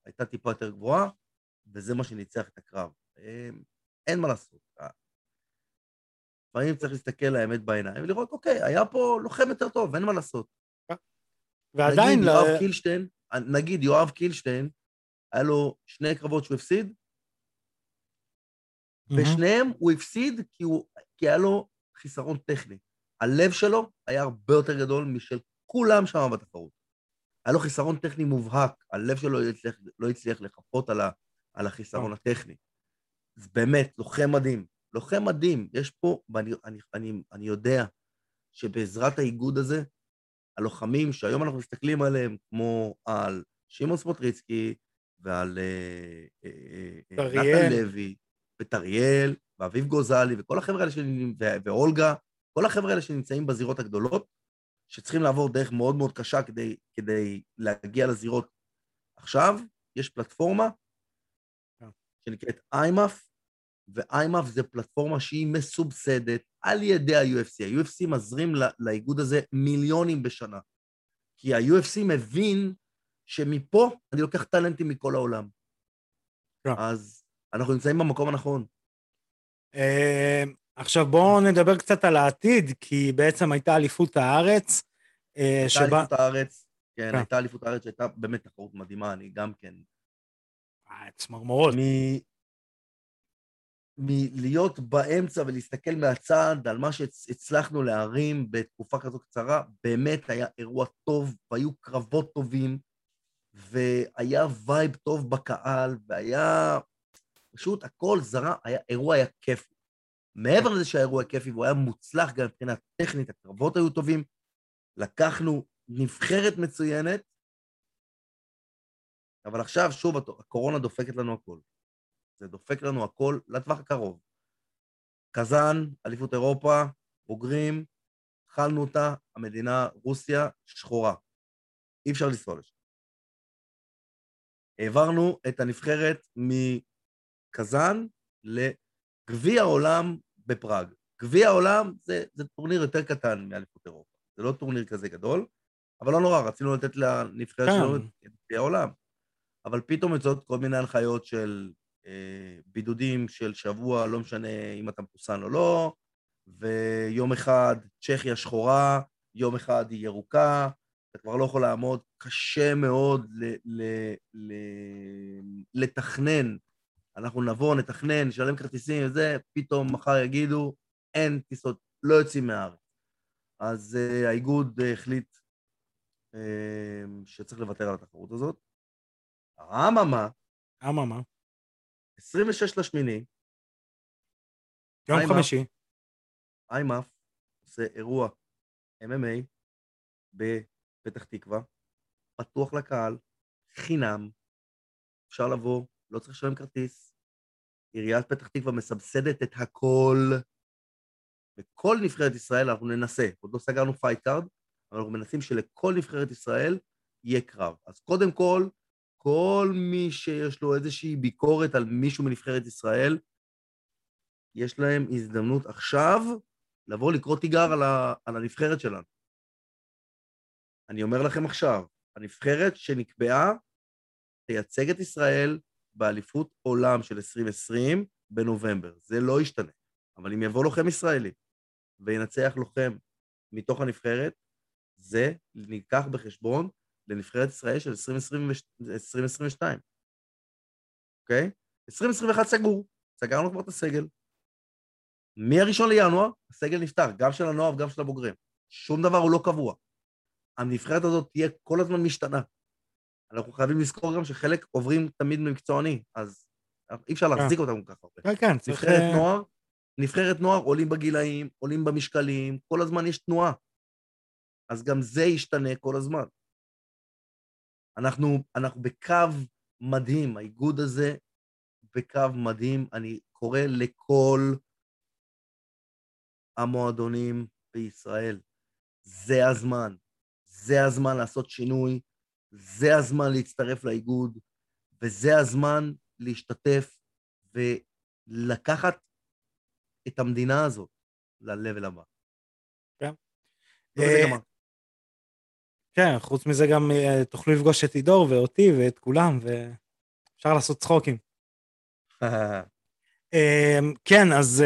הייתה טיפה יותר גבוהה, וזה מה שניצח את הקרב. אה, אין מה לעשות. אה, לפעמים צריך להסתכל לאמת בעיניים ולראות, אוקיי, היה פה לוחם יותר טוב, אין מה לעשות. ועדיין, נגיד לא- יואב קילשטיין, נגיד יואב קילשטיין, היה לו שני קרבות שהוא הפסיד, מהמם. בשניהם הוא הפסיד כי, הוא, כי היה לו חיסרון טכני. הלב שלו היה הרבה יותר גדול משל כולם שם בתחרות. היה לו חיסרון טכני מובהק, הלב שלו לא הצליח, לא הצליח לחפות על, ה, על החיסרון הטכני. אז באמת, לוחם מדהים. לוחם מדהים. יש פה, ואני אני, אני, אני יודע שבעזרת האיגוד הזה, הלוחמים שהיום אנחנו מסתכלים עליהם, כמו על שמעון סמוטריצקי ועל אה, אה, אה. נתן לוי וטריאל ואביב גוזלי וכל החבר'ה האלה, ואולגה, כל החבר'ה האלה שנמצאים בזירות הגדולות, שצריכים לעבור דרך מאוד מאוד קשה כדי, כדי להגיע לזירות. עכשיו יש פלטפורמה. שנקראת איימאף, ואיימאף זה פלטפורמה שהיא מסובסדת על ידי ה-UFC. ה-UFC מזרים לאיגוד הזה מיליונים בשנה. כי ה-UFC מבין שמפה אני לוקח טאלנטים מכל העולם. כן. אז אנחנו נמצאים במקום הנכון. עכשיו בואו נדבר קצת על העתיד, כי בעצם הייתה אליפות הארץ, אה, הייתה שבה... אליפות הארץ, כן, כן. הייתה אליפות הארץ שהייתה באמת תחרות מדהימה, אני גם כן. אה, צמרמורות. מ... מלהיות באמצע ולהסתכל מהצד על מה שהצלחנו להרים בתקופה כזו קצרה, באמת היה אירוע טוב, והיו קרבות טובים, והיה וייב טוב בקהל, והיה פשוט הכל זרה, היה, אירוע היה כיפי. מעבר לזה שהאירוע כיפי, והוא היה מוצלח גם מבחינה טכנית, הקרבות היו טובים, לקחנו נבחרת מצוינת, אבל עכשיו, שוב, הקורונה דופקת לנו הכל. זה דופק לנו הכל לטווח הקרוב. קזאן, אליפות אירופה, בוגרים, אכלנו אותה, המדינה, רוסיה, שחורה. אי אפשר לנסוע לשם. העברנו את הנבחרת מקזאן לגביע העולם בפראג. גביע העולם זה, זה טורניר יותר קטן מאליפות אירופה. זה לא טורניר כזה גדול, אבל לא נורא, רצינו לתת לנבחרת כן. שלנו את גביע העולם. אבל פתאום יוצאות כל מיני הנחיות של אה, בידודים של שבוע, לא משנה אם אתה מחוסן או לא, ויום אחד צ'כיה שחורה, יום אחד היא ירוקה, אתה כבר לא יכול לעמוד, קשה מאוד ל- ל- ל- לתכנן. אנחנו נבוא, נתכנן, נשלם כרטיסים וזה, פתאום מחר יגידו, אין טיסות, לא יוצאים מהארץ. אז uh, האיגוד uh, החליט uh, שצריך לוותר על התחרות הזאת. אממה, אממה, 26 לשמיני, יום? חמישי, IMMAF עושה אירוע MMA בפתח תקווה, פתוח לקהל, חינם, אפשר לבוא, לא צריך לשלם כרטיס, עיריית פתח תקווה מסבסדת את הכל, וכל נבחרת ישראל אנחנו ננסה, עוד לא סגרנו fight card, אבל אנחנו מנסים שלכל נבחרת ישראל יהיה קרב. אז קודם כל, כל מי שיש לו איזושהי ביקורת על מישהו מנבחרת ישראל, יש להם הזדמנות עכשיו לבוא לקרוא תיגר על, ה, על הנבחרת שלנו. אני אומר לכם עכשיו, הנבחרת שנקבעה תייצג את ישראל באליפות עולם של 2020 בנובמבר. זה לא ישתנה. אבל אם יבוא לוחם ישראלי וינצח לוחם מתוך הנבחרת, זה נלקח בחשבון לנבחרת ישראל של 2022, אוקיי? 2021 סגור, סגרנו כבר את הסגל. מ-1 לינואר הסגל נפתח, גם של הנוער וגם של הבוגרים. שום דבר הוא לא קבוע. הנבחרת הזאת תהיה כל הזמן משתנה. אנחנו חייבים לזכור גם שחלק עוברים תמיד ממקצועני, אז אי אפשר להחזיק אותם כל כך הרבה. כן, כן, צריך... נבחרת אה, נוער, נבחרת נוער עולים בגילאים, עולים במשקלים, כל הזמן יש תנועה. אז גם זה ישתנה כל הזמן. אנחנו, אנחנו בקו מדהים, האיגוד הזה בקו מדהים. אני קורא לכל המועדונים בישראל, זה הזמן. זה הזמן לעשות שינוי, זה הזמן להצטרף לאיגוד, וזה הזמן להשתתף ולקחת את המדינה הזאת ל-level הבא. כן. לא, אה. כן, חוץ מזה גם אה, תוכלו לפגוש את עידור ואותי ואת כולם, ואפשר לעשות צחוקים. <laughs> אה, כן, אז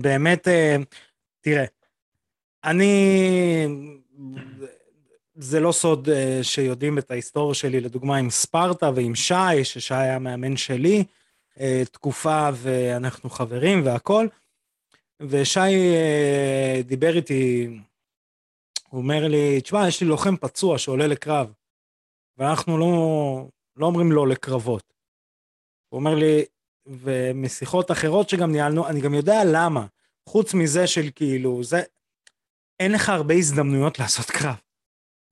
באמת, אה, תראה, אני, זה לא סוד אה, שיודעים את ההיסטוריה שלי, לדוגמה עם ספרטה ועם שי, ששי היה מאמן שלי, אה, תקופה ואנחנו חברים והכל, ושי אה, דיבר איתי, הוא אומר לי, תשמע, יש לי לוחם פצוע שעולה לקרב, ואנחנו לא, לא אומרים לא לקרבות. הוא אומר לי, ומשיחות אחרות שגם ניהלנו, אני גם יודע למה. חוץ מזה של כאילו, זה, אין לך הרבה הזדמנויות לעשות קרב.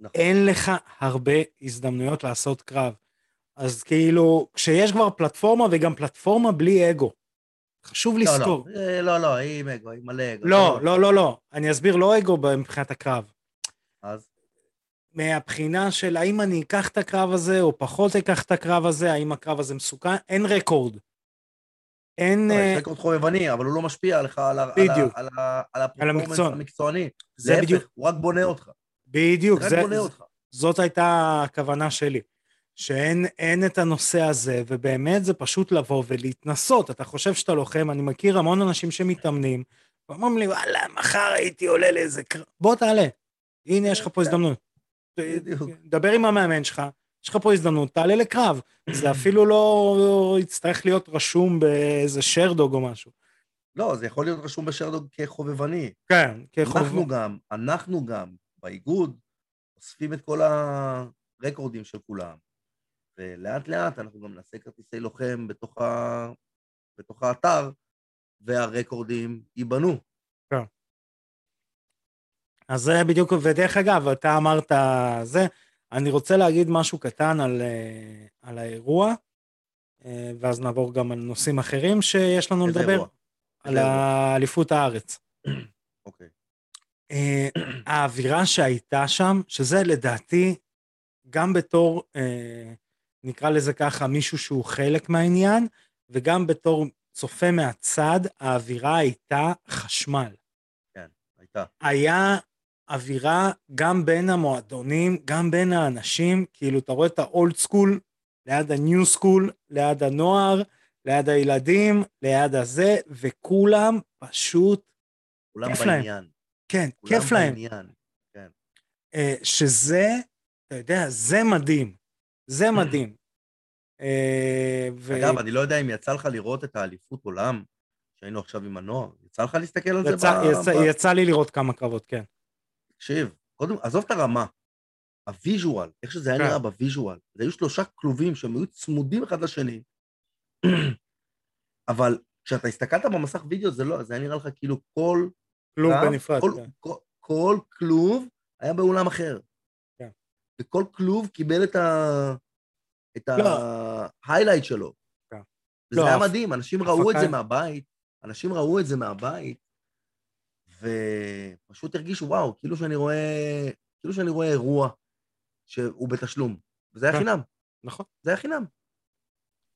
נכון. אין לך הרבה הזדמנויות לעשות קרב. אז כאילו, כשיש כבר פלטפורמה, וגם פלטפורמה בלי אגו. חשוב לא, לזכור. לא, אה, לא, לא, היא עם אגו, היא מלא אגו. לא, לא, לא, לא. אני אסביר, לא אגו מבחינת הקרב. אז מהבחינה של האם אני אקח את הקרב הזה, או פחות אקח את הקרב הזה, האם הקרב הזה מסוכן, אין רקורד. אין... לא, אה, יש רקורד חובבני, אבל הוא לא משפיע לך על על. על על המקצוען. המקצועני. זה להפך, בדיוק, הוא רק בונה אותך. בדיוק, זה, אותך. זאת הייתה הכוונה שלי. שאין אין את הנושא הזה, ובאמת זה פשוט לבוא ולהתנסות. אתה חושב שאתה לוחם, אני מכיר המון אנשים שמתאמנים, ואומרים לי, וואלה, מחר הייתי עולה לאיזה קרב, בוא תעלה. הנה, יש לך פה הזדמנות. בדיוק. דבר עם המאמן שלך, יש לך פה הזדמנות, תעלה לקרב. <clears throat> זה אפילו לא יצטרך להיות רשום באיזה שרדוג או משהו. לא, זה יכול להיות רשום בשרדוג כחובבני. כן, כחוב... אנחנו גם, אנחנו גם, באיגוד, אוספים את כל הרקורדים של כולם. ולאט לאט אנחנו גם נעשה כרטיסי לוחם בתוך, ה... בתוך האתר, והרקורדים ייבנו. אז זה בדיוק, ודרך אגב, אתה אמרת זה, אני רוצה להגיד משהו קטן על, אה, על האירוע, אה, ואז נעבור גם על נושאים אחרים שיש לנו לדבר, אירוע? על? אליפות הארץ. אוקיי. אה, האווירה שהייתה שם, שזה לדעתי, גם בתור, אה, נקרא לזה ככה, מישהו שהוא חלק מהעניין, וגם בתור צופה מהצד, האווירה הייתה חשמל. הייתה. היה אווירה גם בין המועדונים, גם בין האנשים, כאילו אתה רואה את ה old school ליד ה new school, ליד הנוער, ליד הילדים, ליד הזה, וכולם פשוט, כולם להם. כן, כיף להם. בעניין. אה, שזה, אתה יודע, זה מדהים. זה מדהים. אה, ו- אגב, אני לא יודע אם יצא לך לראות את האליפות עולם, שהיינו עכשיו עם הנוער. יצא לך להסתכל על זה? יצא, ב- יצא, ב- יצא לי לראות כמה קרבות, כן. תקשיב, קודם, עזוב את הרמה. ה visual, איך שזה היה כן. נראה ב visual. זה היו שלושה כלובים שהם היו צמודים אחד לשני. <clears throat> אבל כשאתה הסתכלת במסך וידאו, זה לא, זה היה נראה לך כאילו כל כלום קרב, בנפרד, כל, כן. כל, כל כלוב היה באולם אחר. כן. וכל כלוב קיבל את ה... את לא. ההיילייט שלו. כן. וזה לא, היה מדהים, אנשים ראו את הפקה- זה מהבית, אנשים ראו את זה מהבית, ופשוט הרגישו, וואו, כאילו שאני רואה, כאילו שאני רואה אירוע שהוא בתשלום. וזה היה כן. חינם, נכון. זה היה חינם.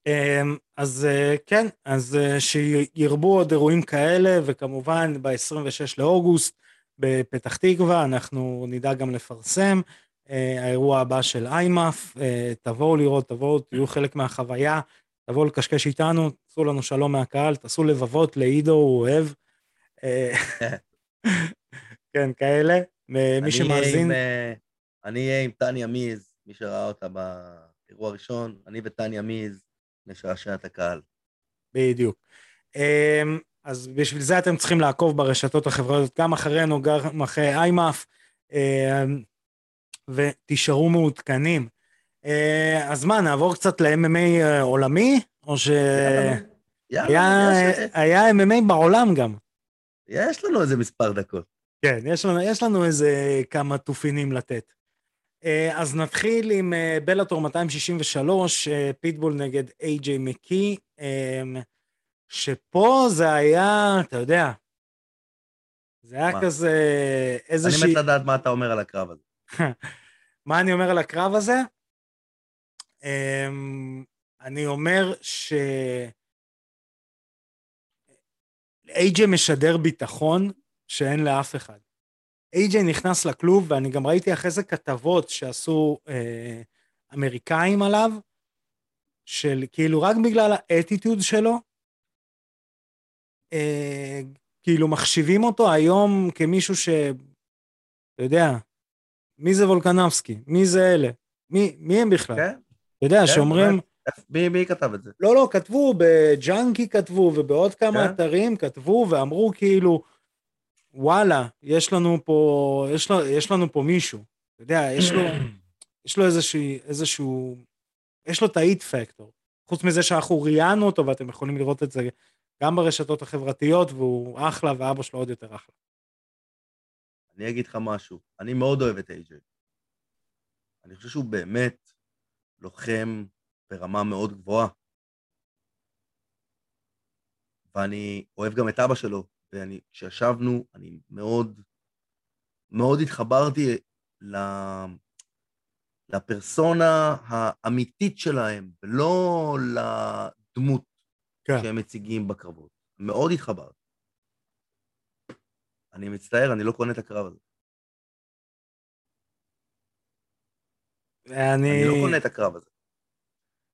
אמ, אז אה, כן, אז אה, שירבו עוד אירועים כאלה, וכמובן ב-26 לאוגוסט בפתח תקווה, אנחנו נדע גם לפרסם. אה, האירוע הבא של איימאף, תבואו לראות, תבואו, תהיו חלק מהחוויה, תבואו לקשקש איתנו, תעשו לנו שלום מהקהל, תעשו לבבות לעידו, הוא אוהב. כן, כאלה. מי שמאזין, אני אהיה עם טניה מיז, מי שראה אותה באירוע הראשון, אני וטניה מיז נשעשע את הקהל. בדיוק. אמ, אז בשביל זה אתם צריכים לעקוב ברשתות החברתיות, גם אחרינו, גם אחרי איימאף, אמ, ותישארו מעודכנים. אה, אז מה, נעבור קצת ל-MMA אה, עולמי? או שהיה יאללה, יש, היה MMA בעולם גם. יש לנו איזה מספר דקות. כן, יש לנו, יש לנו איזה כמה תופינים לתת. אה, אז נתחיל עם אה, בלאטור 263, אה, פיטבול נגד איי-ג'יי מקי, שפה זה היה, אתה יודע, זה היה מה? כזה אני איזושהי... מת לדעת מה אתה אומר על הקרב הזה. <laughs> מה אני אומר על הקרב הזה? אמ, אני אומר ש... איי-ג'יי משדר ביטחון שאין לאף אחד. איי-ג'יי נכנס לכלוב, ואני גם ראיתי אחרי זה כתבות שעשו אה, אמריקאים עליו, של כאילו רק בגלל האטיטוד שלו, אה, כאילו מחשיבים אותו היום כמישהו ש... אתה יודע, מי זה וולקנבסקי? מי זה אלה? מי, מי הם בכלל? כן? אתה יודע, כן, שאומרים. מי, מי כתב את זה? לא, לא, כתבו, בג'אנקי כתבו, ובעוד כמה כן? אתרים כתבו, ואמרו כאילו, וואלה, יש לנו פה, יש, לו, יש לנו פה מישהו. אתה יודע, יש לו, <clears throat> יש לו איזשהו, איזשהו, יש לו את האיט פקטור. חוץ מזה שאנחנו ראיינו אותו, ואתם יכולים לראות את זה גם ברשתות החברתיות, והוא אחלה, ואבא שלו עוד יותר אחלה. אני אגיד לך משהו, אני מאוד אוהב את איי-ג'יי. אני חושב שהוא באמת לוחם ברמה מאוד גבוהה. ואני אוהב גם את אבא שלו, ואני, כשישבנו, אני מאוד, מאוד התחברתי ל... לפרסונה האמיתית שלהם, ולא לדמות כן. שהם מציגים בקרבות. מאוד התחברתי. אני מצטער, אני לא קונה את הקרב הזה. אני... אני לא קונה את הקרב הזה.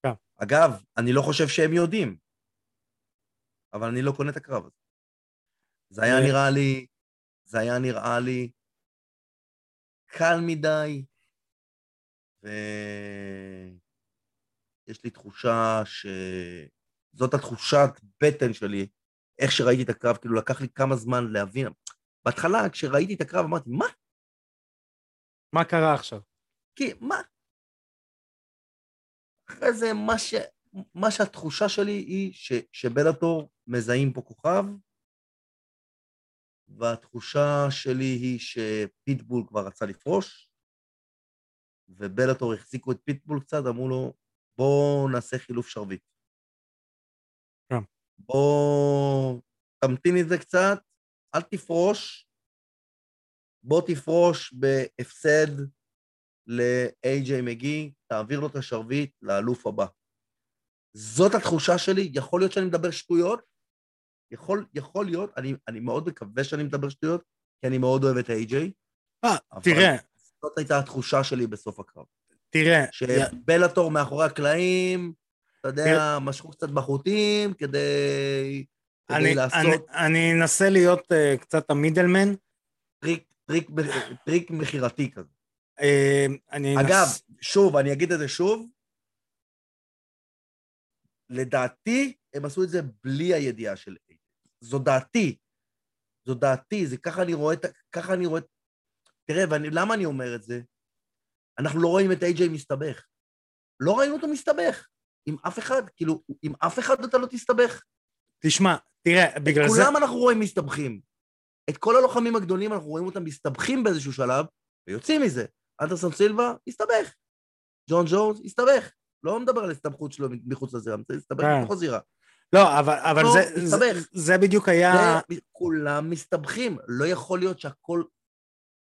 כן. אגב, אני לא חושב שהם יודעים, אבל אני לא קונה את הקרב הזה. זה היה נראה לי, זה היה נראה לי קל מדי, ויש לי תחושה ש... זאת התחושת בטן שלי איך שראיתי את הקרב, כאילו לקח לי כמה זמן להבין. בהתחלה, כשראיתי את הקרב, אמרתי, מה? מה קרה עכשיו? כי, מה? אחרי זה, מה, ש... מה שהתחושה שלי היא ש... שבלאטור מזהים פה כוכב, והתחושה שלי היא שפיטבול כבר רצה לפרוש, ובלאטור החזיקו את פיטבול קצת, אמרו לו, בואו נעשה חילוף שרביט. כן. בואו תמתין את זה קצת, אל תפרוש, בוא תפרוש בהפסד ל-AJ מגי, תעביר לו את השרביט לאלוף הבא. זאת התחושה שלי, יכול להיות שאני מדבר שטויות, יכול, יכול להיות, אני, אני מאוד מקווה שאני מדבר שטויות, כי אני מאוד אוהב את ה-AJ. אה, תראה. זאת הייתה התחושה שלי בסוף הקרב. תראה. שבלאטור מאחורי הקלעים, אתה יודע, משכו קצת בחוטים כדי, כדי אני, לעשות... אני, אני אנסה להיות אה, קצת ה middleman. טריק, טריק, טריק מכירתי כזה. אה, אני אגב, נס... שוב, אני אגיד את זה שוב, לדעתי, הם עשו את זה בלי הידיעה של. זו דעתי. זו דעתי, זה ככה אני רואה. ככה אני רואה. תראה, ולמה אני אומר את זה? אנחנו לא רואים את איי-ג'יי מסתבך. לא ראינו אותו מסתבך. עם אף אחד, כאילו, עם אף אחד אתה לא תסתבך. תשמע, תראה, בגלל את זה... את כולם אנחנו רואים מסתבכים. את כל הלוחמים הגדולים אנחנו רואים אותם מסתבכים באיזשהו שלב, ויוצאים מזה. אנדרסון סילבה, הסתבך. ג'ון ג'ורס, הסתבך. לא מדבר על הסתבכות שלו מחוץ לזירה, הסתבך כן. בתוך הזירה. לא, אבל, אבל לא, זה, זה, מסתבך. זה בדיוק היה... זה, כולם מסתבכים. לא יכול להיות שהכל...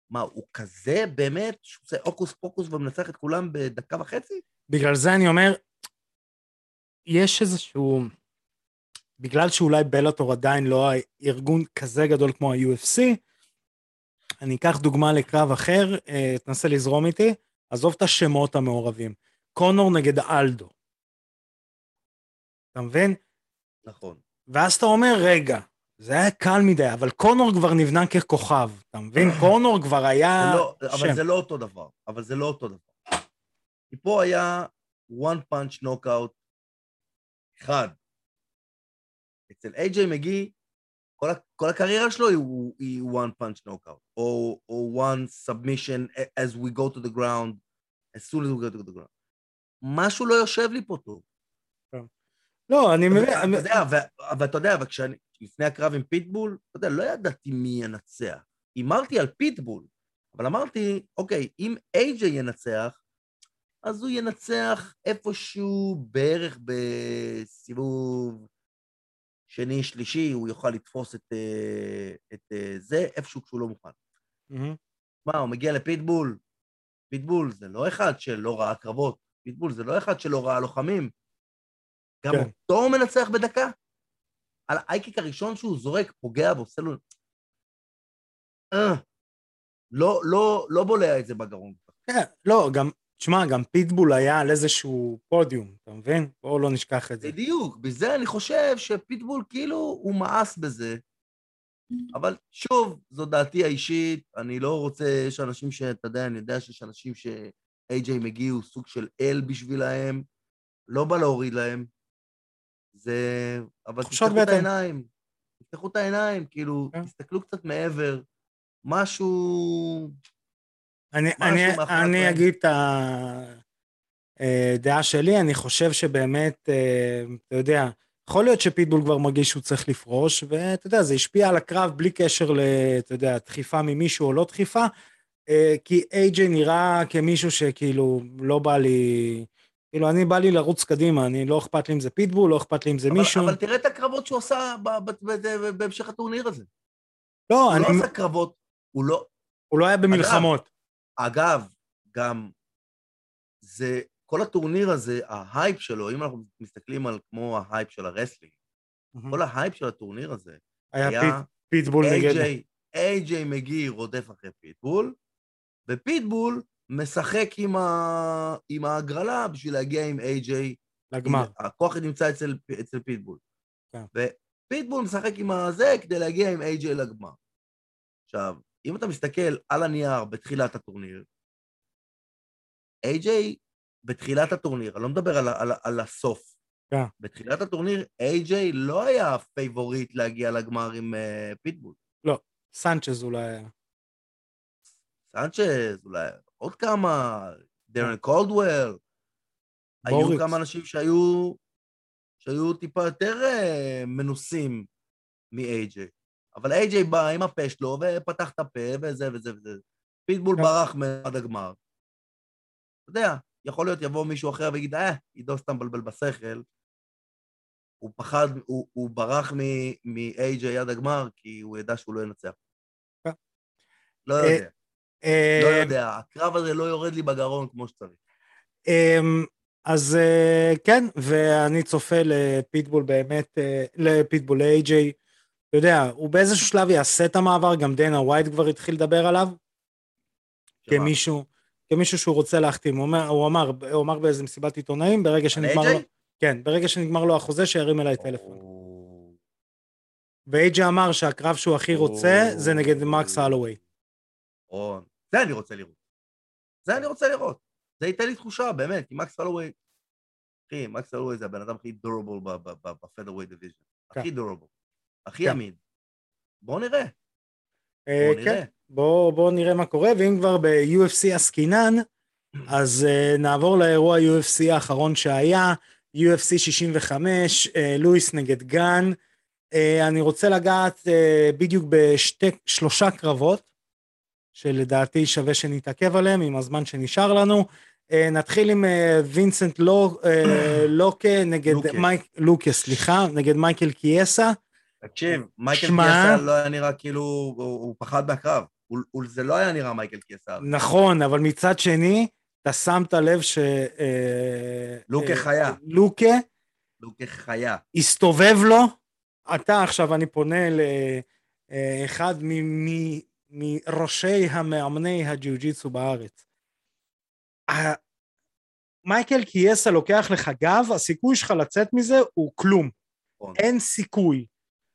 מה, הוא כזה באמת, שהוא עושה הוקוס פוקוס ומנצח את כולם בדקה וחצי? בגלל זה אני אומר, יש איזשהו... בגלל שאולי בלאטור עדיין לא ארגון כזה גדול כמו ה-UFC, אני אקח דוגמה לקרב אחר, אה, תנסה לזרום איתי, עזוב את השמות המעורבים. קונור נגד אלדו. אתה מבין? נכון. ואז אתה אומר, רגע, זה היה קל מדי, אבל קונור כבר נבנה ככוכב, אתה מבין? <coughs> קונור כבר היה... זה לא, אבל. זה לא אותו דבר, אבל זה לא אותו דבר. כי פה היה one punch knockout אחד. אצל איי-ג'יי מגי, כל, כל הקריירה שלו היא, היא one punch knockout, או, או one submission as we go to the ground, as soon as we go to the ground. משהו לא יושב לי פה טוב. לא, אני מבין... אתה יודע, ו- אבל אתה יודע, וכשאני, לפני הקרב עם פיטבול, אתה יודע, לא ידעתי מי ינצח. הימרתי על פיטבול, אבל אמרתי, אוקיי, אם איי-ג'יי ינצח, אז הוא ינצח איפשהו בערך בסיבוב שני, שלישי, הוא יוכל לתפוס את, אה, את אה, זה איפשהו כשהוא לא מוכן. מהמם. מה, הוא מגיע לפיטבול? פיטבול זה לא אחד שלא ראה קרבות, פיטבול זה לא אחד שלא ראה לוחמים. גם כן. אותו הוא מנצח בדקה? על ה high kick הראשון שהוא זורק, פוגע ועושה לו... אה, לא, לא, לא בולע את זה בגרון. כן, לא, גם, תשמע, גם פיטבול היה על איזשהו פודיום, אתה מבין? בואו לא נשכח את זה. בדיוק, בזה אני חושב שפיטבול כאילו הוא מאס בזה, אבל שוב, זו דעתי האישית, אני לא רוצה, יש אנשים שאתה יודע, אני יודע שיש אנשים ש-AJ מגיע הוא סוג של אל בשבילהם, לא בא להוריד להם, זה... אבל תפתחו את. העיניים, תפתחו את העיניים, כאילו, כן. תסתכלו קצת מעבר, משהו... אני, משהו אני, אני. אגיד את הדעה שלי, אני חושב שבאמת, אה, אתה יודע, יכול להיות שפיטבול כבר מרגיש שהוא צריך לפרוש, ואתה יודע, זה השפיע על הקרב בלי קשר ל, אתה יודע, דחיפה ממישהו או לא דחיפה, אה, כי איי-ג'יי נראה כמישהו שכאילו לא בא לי, כאילו אני בא לי לרוץ קדימה, אני לא אכפת לי אם זה פיטבול, לא אכפת לי אם זה אבל, מישהו. אבל תראה את הקרבות שהוא עשה בהמשך הטורניר הזה. לא, הוא אני, לא עשה קרבות, הוא לא... הוא לא היה במלחמות. אגב, גם זה, כל הטורניר הזה, ההייפ שלו, אם אנחנו מסתכלים על כמו ההייפ של ה wrestling, כל ההייפ של הטורניר הזה, היה היה פיט, פיטבול נגד... איי-ג'יי, איי-ג'יי מגי רודף אחרי פיטבול, ופיטבול משחק עם, ה... עם ההגרלה בשביל להגיע עם איי-ג'יי. לגמר. הכוח נמצא אצל, אצל פיטבול. כן. ופיטבול משחק עם הזה כדי להגיע עם איי-ג'יי לגמר. עכשיו, אם אתה מסתכל על הנייר בתחילת הטורניר, איי-ג'יי בתחילת הטורניר, אני לא מדבר על, על, על הסוף, כן. בתחילת הטורניר, איי-ג'יי לא היה פייבוריט להגיע לגמר עם אה, פיטבול. סנצ'ז אולי היה. סנצ'ז, אולי עוד כמה, דרן קולדוול. היו. כמה אנשים שהיו, שהיו טיפה יותר אה, מנוסים מ-AJ. אבל AJ בא עם הפה שלו ופתח את הפה וזה וזה וזה. פיטבול כן. ברח מעד הגמר. אתה יודע, יכול להיות יבוא מישהו אחר ויגיד, אה, עידו סתם מבלבל בשכל. הוא פחד, הוא, הוא ברח מ-AJ עד הגמר כי הוא ידע שהוא לא ינצח. כן. לא אה, יודע, לא יודע. הקרב הזה לא יורד לי בגרון כמו שצריך. אמ, אז אה, כן, ואני צופה לפיטבול באמת, אה, לפיטבול ל-AJ. אתה יודע, הוא באיזשהו שלב יעשה את המעבר, גם דנה ווייט כבר התחיל לדבר עליו? כמישהו, כמישהו שהוא רוצה להחתים. הוא, אומר, הוא, אמר, הוא אמר באיזה מסיבת עיתונאים, ברגע שנגמר? לו, כן, ברגע שנגמר לו החוזה, שירים אליי טלפון. ואייג'י אמר שהקרב שהוא הכי רוצה זה נגד מקס הלווי. או... זה אני רוצה לראות. זה אני רוצה לראות. זה ייתן לי תחושה, באמת, כי מקס הלווי... אחי, מקס הלווי זה הבן אדם הכי דורבל ב featherweight division. הכי durable. הכי כן. אמין. בואו נראה. אה, בואו כן, נראה. בואו בוא נראה מה קורה, ואם כבר ב-UFC עסקינן, <clears throat> אז אה, נעבור לאירוע UFC האחרון שהיה, UFC 65, אה, לואיס נגד גן. אני רוצה לגעת בדיוק בשלושה קרבות, שלדעתי שווה שנתעכב עליהם עם הזמן שנשאר לנו. Uh, נתחיל עם uh, וינסנט uh, לוקה נגד לוקה. מייק, לוקה, סליחה, נגד מייקל קיאסה. תקשיב, מייקל קיאסה לא היה נראה כאילו... הוא פחד מהקרב. זה לא היה נראה מייקל קיאסה. נכון, אבל מצד שני, אתה שמת לב ש... אה, לוקה אה, חיה. לוקה הוא כחיה. הסתובב לו, אתה עכשיו, אני פונה לאחד מראשי המאמני הג'יוג'יצו בארץ. מייקל קיאסה לוקח לך גב, הסיכוי שלך לצאת מזה הוא כלום. נכון, אין סיכוי.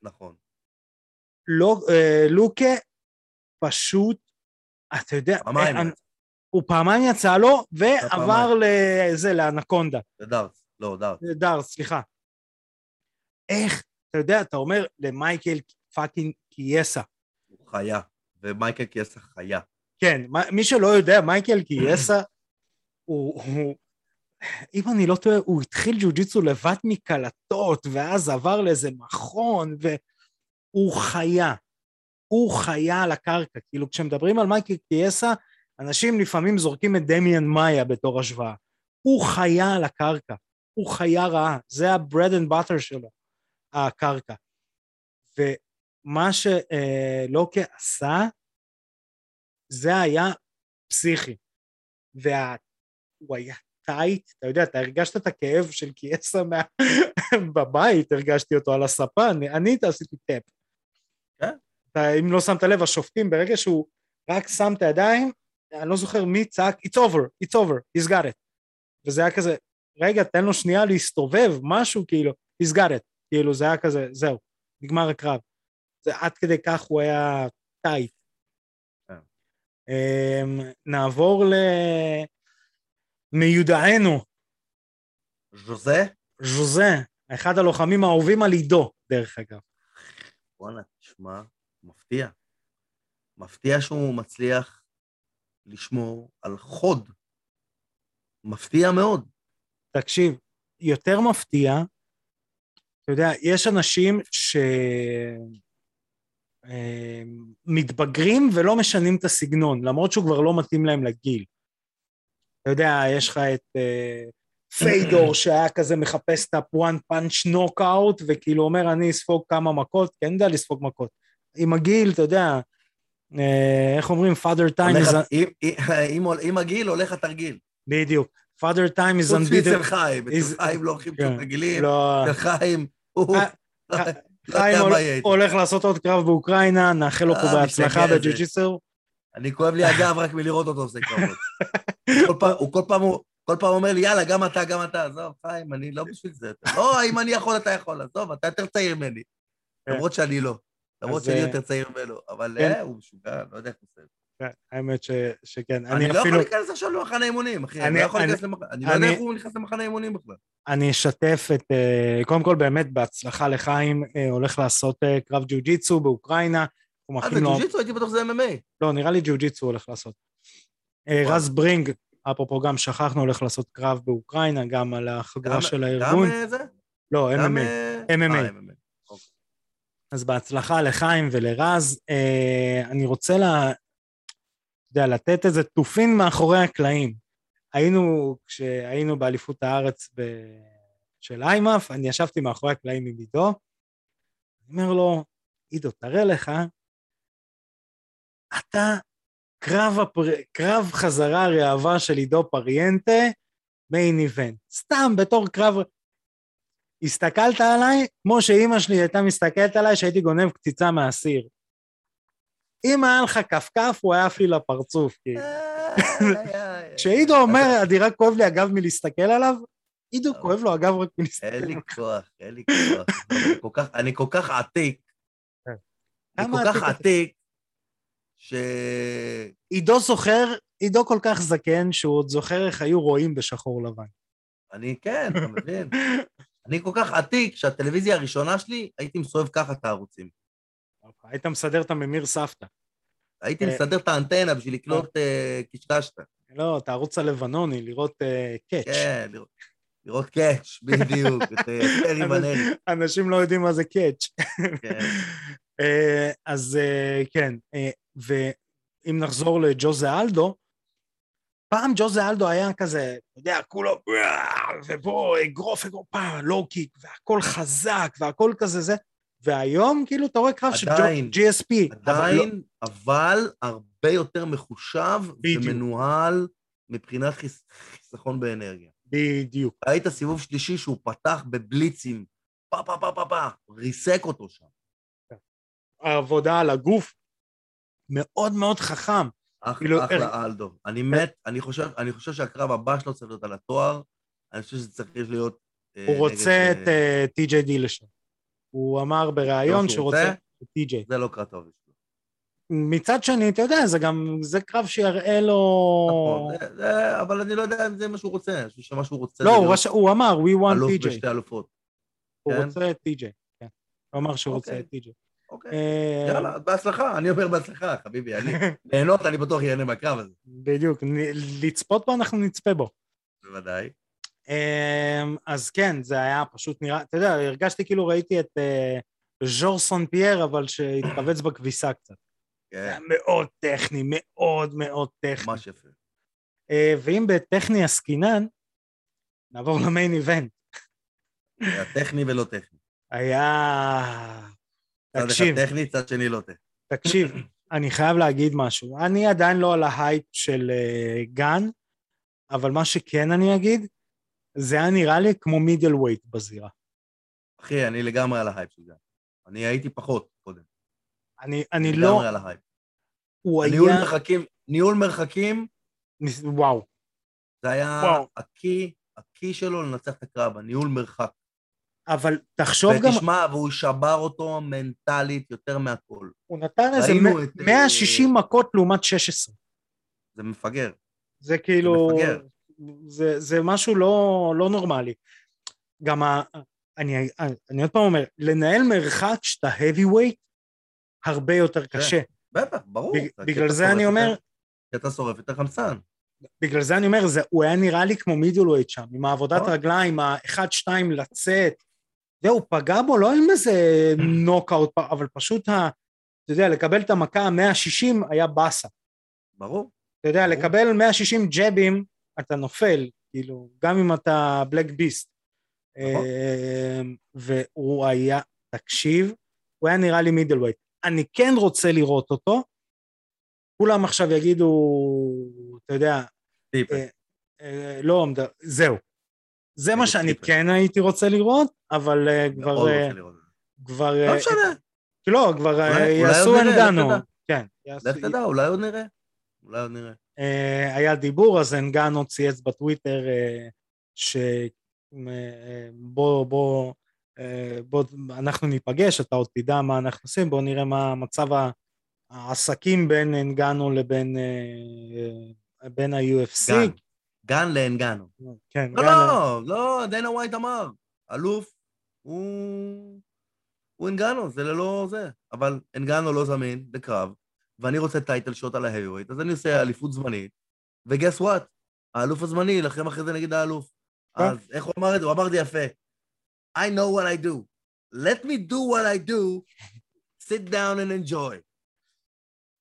נכון. לא, אה, לוקה פשוט, אתה יודע, פעמיים. אה, הוא פעמיים יצא לו, ועבר פעמיים. לזה, לאנקונדה. זה דארס. לא, דארס. דארס, סליחה. איך, אתה יודע, אתה אומר למייקל fucking קיאסה. הוא חיה. ומייקל קיאסה חיה. כן, מי שלא יודע, מייקל קיאסה, <clears throat> הוא, הוא, אם אני לא טועה, הוא התחיל ג'ו-ג'יצו לבד מקלטות, ואז עבר לאיזה מכון, והוא חיה. הוא חיה על הקרקע. כאילו, כשמדברים על מייקל קיאסה, אנשים לפעמים זורקים את דמיאן מאיה בתור השוואה. הוא חיה על הקרקע. הוא חיה רעה. זה ה-bread and butter שלו, הקרקע. ומה שלוקה עשה, זה היה פסיכי. והוא היה טייט, אתה יודע, אתה הרגשת את הכאב של קיאסה מה... בבית, הרגשתי אותו על הספה, אני, אני עשיתי טאפ. כן. אתה, אם לא שמת לב, השופטים, ברגע שהוא רק שם את הידיים, אני לא זוכר מי צעק, it's over, it's over, he's got it. וזה היה כזה, רגע, תן לו שנייה להסתובב, משהו כאילו, he's got it. כאילו, זה היה כזה, זהו, נגמר הקרב. עד כדי כך הוא היה טייט. כן. אמ, נעבור למיודענו, ז'וזה? ז'וזה, אחד הלוחמים האהובים על עידו, דרך אגב. וואלה, תשמע, מפתיע. מפתיע שהוא מצליח לשמור על חוד. מפתיע מאוד. תקשיב, יותר מפתיע, אתה יודע, יש אנשים ש... אה, מתבגרים ולא משנים את הסגנון, למרות שהוא כבר לא מתאים להם לגיל. אתה יודע, יש לך את אה, פיידור <clears throat> שהיה כזה מחפש את ה-one punch knockout, וכאילו אומר, אני אספוג כמה מכות, כי אני יודע לספוג מכות. עם הגיל, אתה יודע, אה, איך אומרים, father time הולך- is... עם- <laughs> הגיל הולך התרגיל. בדיוק. father time is חוץ מאצל. חיים, אצל חיים לא הולכים כן. שום תרגילים. לא... אצל חיים, הוא... חיים. הולך לעשות עוד קרב באוקראינה, נאחל לו פה אה, בהצלחה משתגע, זה. בג'ו-ג'יסו. אני כואב לי הגב רק מלראות אותו עושה קרבות. הוא כל פעם הוא- כל פעם אומר לי, יאללה, גם אתה, גם אתה. עזוב, חיים, אני לא בשביל זה. לא, אם אני יכול, אתה יכול. עזוב, אתה יותר צעיר ממני. כן. למרות שאני לא. למרות שאני אה, יותר צעיר ממנו. אבל כן. אה, הוא משוגע, לא יודע איך הוא עושה את זה. האמת ש- שכן. אני אני לא אפילו, יכול להיכנס עכשיו למחנה אימונים, אחי. אני אני- לא יכול אני- להיכנס למחנה... אני לא יודע אני- איך הוא נכנס למחנה אימונים בכלל. אני אשתף את, אה, קודם כל באמת בהצלחה לחיים, אה, הולך לעשות אה, קרב ג'ו-ג'יצו באוקראינה. אה, זה ג'ו-ג'יצו? הייתי בטוח שזה MMA. לא, נראה לי ג'ו-ג'יצו הולך לעשות. רז ברינג, אפרופו גם שכחנו, הולך לעשות קרב באוקראינה, גם על החגורה גם- של גם הארגון. אה, זה? לא, גם, MMA. MMA. MMA. אז בהצלחה לחיים ולרז. אני רוצה יודע, לתת איזה תופין מאחורי הקלעים. היינו, כשהיינו באליפות הארץ ב... של איימאף, אני ישבתי מאחורי הקלעים עם עידו, אני אומר לו, עידו, תראה לך, אתה קרב, הפר... קרב חזרה ראווה של עידו פריאנטה, מיין איבנט. סתם, בתור קרב... הסתכלת עליי כמו שאימא שלי הייתה מסתכלת עליי שהייתי גונב קציצה מהסיר. אם היה לך כפכף, הוא היה עף לי לפרצוף, כאילו. כשעידו אומר, רק כואב לי הגב מלהסתכל עליו, עידו כואב לו הגב רק מלהסתכל אין לי עליו. כוח, אין לי כוח. אני כל כך- עתיק. אני כל כך אתה? עתיק, ש... עידו זוכר, עידו כל כך זקן, שהוא עוד זוכר איך היו רואים בשחור לבן. אני, כן, אתה מבין? אני כל כך עתיק, שהטלוויזיה הראשונה שלי, הייתי מסובב ככה את הערוצים. היית מסדר את הממיר סבתא. הייתי אה. מסדר את האנטנה בשביל לקלוט אה, קשקשת. לא, את הערוץ הלבנוני, לראות אה, קאץ'. כן, לראות- קאץ', בדיוק, <laughs> את אה, פרי ונרי. אנשים לא יודעים מה זה קאץ'. כן. <laughs> אה, אז אה, כן, אה, ואם נחזור לג'וזה אלדו, פעם ג'וזה אלדו היה כזה, אתה יודע, כולו, ופה אגרוף, אגרוף, לואו קיק, והכל חזק, והכל כזה זה, והיום כאילו אתה רואה קרב של עדיין, GSP. אבל לא- עדיין, אבל הרבה יותר מחושב בדיוק. ומנוהל מבחינת חיס- חיסכון באנרגיה. בדיוק. ראית סיבוב שלישי שהוא פתח בבליצים, פה פה פה פה פה, ריסק אותו שם. העבודה על הגוף מאוד מאוד חכם. אח, כאילו, אחלה אלדו. אני מת, אני חושב, אני חושב שהקרב הבא שלו צריך להיות על התואר, אני חושב שזה צריך להיות... אה, הוא רוצה את אה, טי.ג'יי דילשן. הוא אמר בריאיון לא שהוא שהוא רוצה? רוצה טי.ג'יי. זה לא קרב טוב. מצד שני, אתה יודע, זה גם, זה קרב שיראה לו... נכון, זה- זה- אבל אני לא יודע אם זה מה שהוא רוצה, אני חושב שמה שהוא רוצה לא, הוא, רש... הוא אמר, we want אלוף TJ. בשתי אלופות. הוא כן? רוצה את TJ, כן. הוא אמר שהוא רוצה אוקיי. את TJ. אוקיי, אה, יאללה, בהצלחה, אני אומר בהצלחה, חביבי, אני... <laughs> ליהנות, אני בטוח ייהנה מהקרב הזה. בדיוק, נ- לצפות בו אנחנו נצפה בו. בוודאי. אמ, אז כן, זה היה פשוט נראה, אתה יודע, הרגשתי כאילו ראיתי את אה, ז'ור סון פייר, אבל שהתכווץ בכביסה קצת. זה כן, היה מאוד טכני, מאוד מאוד טכני. ממש יפה. אה, ואם בטכני עסקינן, נעבור ל main event. היה טכני ולא טכני. היה... צד אחד תקשיב, טכני, צד שני לא טכני. תקשיב, אני חייב להגיד משהו. אני עדיין לא על ההייפ של אה, גן, אבל מה שכן אני אגיד, זה היה נראה לי כמו middleweight בזירה. אחי, אני לגמרי על ההייפ של זה. אני הייתי פחות קודם. אני, אני לא... לגמרי על ההייפ. הוא ניהול היה... מרחקים, ניהול מרחקים, ניס- וואו. זה היה וואו. הקי, הקי שלו לנצח את הקרב, הניהול מרחק. אבל תחשוב גם, ותשמע, והוא שבר אותו מנטלית יותר מהכל. הוא נתן איזה מ- את, 160 מכות לעומת 16. זה מפגר. זה כאילו... מפגר. זה, זה משהו לא, לא נורמלי. גם ה... אני, אני עוד פעם אומר, לנהל מרחק שאתה heavyweight הרבה יותר כן. קשה. בטח, ברור. בגלל זה אני אומר, כי אתה שורף יותר חמצן. בגלל זה אני אומר, זה, הוא היה נראה לי כמו מידלווייט שם, עם העבודת נכון. רגליים, ה-1-2 לצאת. זהו, פגע בו לא עם איזה נוקאוט, אבל פשוט, ה, אתה יודע, לקבל את המכה ה-160 היה באסה. ברור. אתה יודע, ברור. לקבל 160 ג'בים, אתה נופל, כאילו, גם אם אתה בלק ביסט. נכון. והוא היה, תקשיב, הוא היה נראה לי מידלווייט. אני כן רוצה לראות אותו, כולם עכשיו יגידו, אתה יודע. אה, אה, לא, זהו. זה מה שאני. כן הייתי רוצה לראות, אבל אה, כבר. כבר, לא משנה, לא, כבר יעשו. תדע. כן, לך תדע, אולי עוד נראה. אולי עוד נראה. אה, היה דיבור, אז אנגנו צייץ בטוויטר אה, ש... אה, בוא, בוא, אנחנו ניפגש, אתה עוד תדע מה אנחנו עושים, בוא נראה מה מצב העסקים בין אנגנו לבין בין ה-UFC. גן. גן לאנגנו. כן, לא, גן- לא, לא, דנה ווייט אמר, אלוף הוא... הוא אנגנו, זה ללא זה. אבל אנגנו לא זמין לקרב, ואני רוצה טייטל שוט על ההיווייט, אז אני עושה אליפות זמנית, וגס וואט, האלוף הזמני יילחם אחרי זה נגד האלוף. כן. אז איך הוא אמר את זה? הוא אמר את זה יפה. I know what I do. Let me do what I do, sit down and enjoy.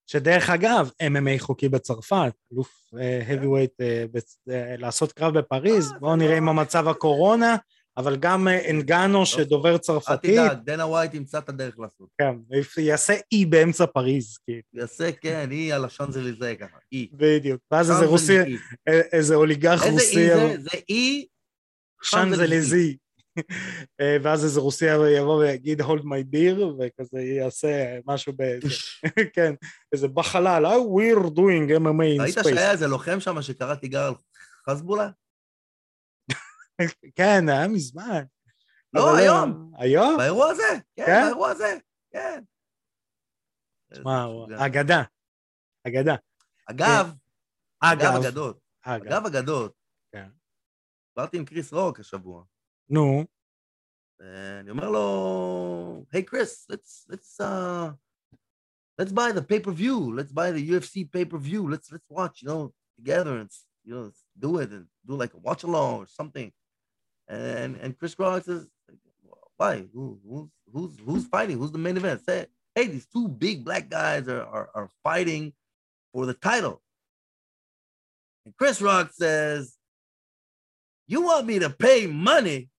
שדרך אגב, MMA חוקי בצרפת, אלוף heavyweight אה, אה, לעשות קרב בפריז, אה, בואו נראה לא- עם המצב הקורונה, אבל גם אה, אנגנו שדובר אל צרפתית, תדאג, דנה ווייט ימצא את הדרך לעשות. כן, יעשה אי באמצע פריז, יעשה, כן, היא על השאנזליזה ככה, אי. בדיוק, ואז איזה רוסי, אי. אה, איזה אוליגרך איזה רוסי, אי זה? זה אי שאנזליזי, אה, ואז איזה רוסי יבוא ויגיד hold my beer, וכזה יעשה משהו ב... <laughs> כן, איזה בחלל, oh, we're doing MMA in ראית space. שהיה איזה לוחם שם שקרא תיגר על חזבולה? כן, היה מזמן. לא, אבל, היום. אה, היום? באירוע הזה, כן, כן? באירוע הזה, כן. שמע, איזה הוא- משוגע. אגדה. אגדה. אגב, אגב אגב, אגדות, אגב, אגב אגדות, כן. דיברתי עם קריס רוק השבוע, נו, אה, אני אומר לו, היי קריס, let's, let's, uh, let's buy the pay-per-view, let's buy the UFC pay-per-view, let's, let's watch, you know, together and, you know, let's do it and do like a watch along or something. And, and Chris Rock says, why? Who, who's, who's, who's fighting? Who's the main event? Say, hey, these two big black guys are, are, are fighting for the title. And Chris Rock says, you want me to pay money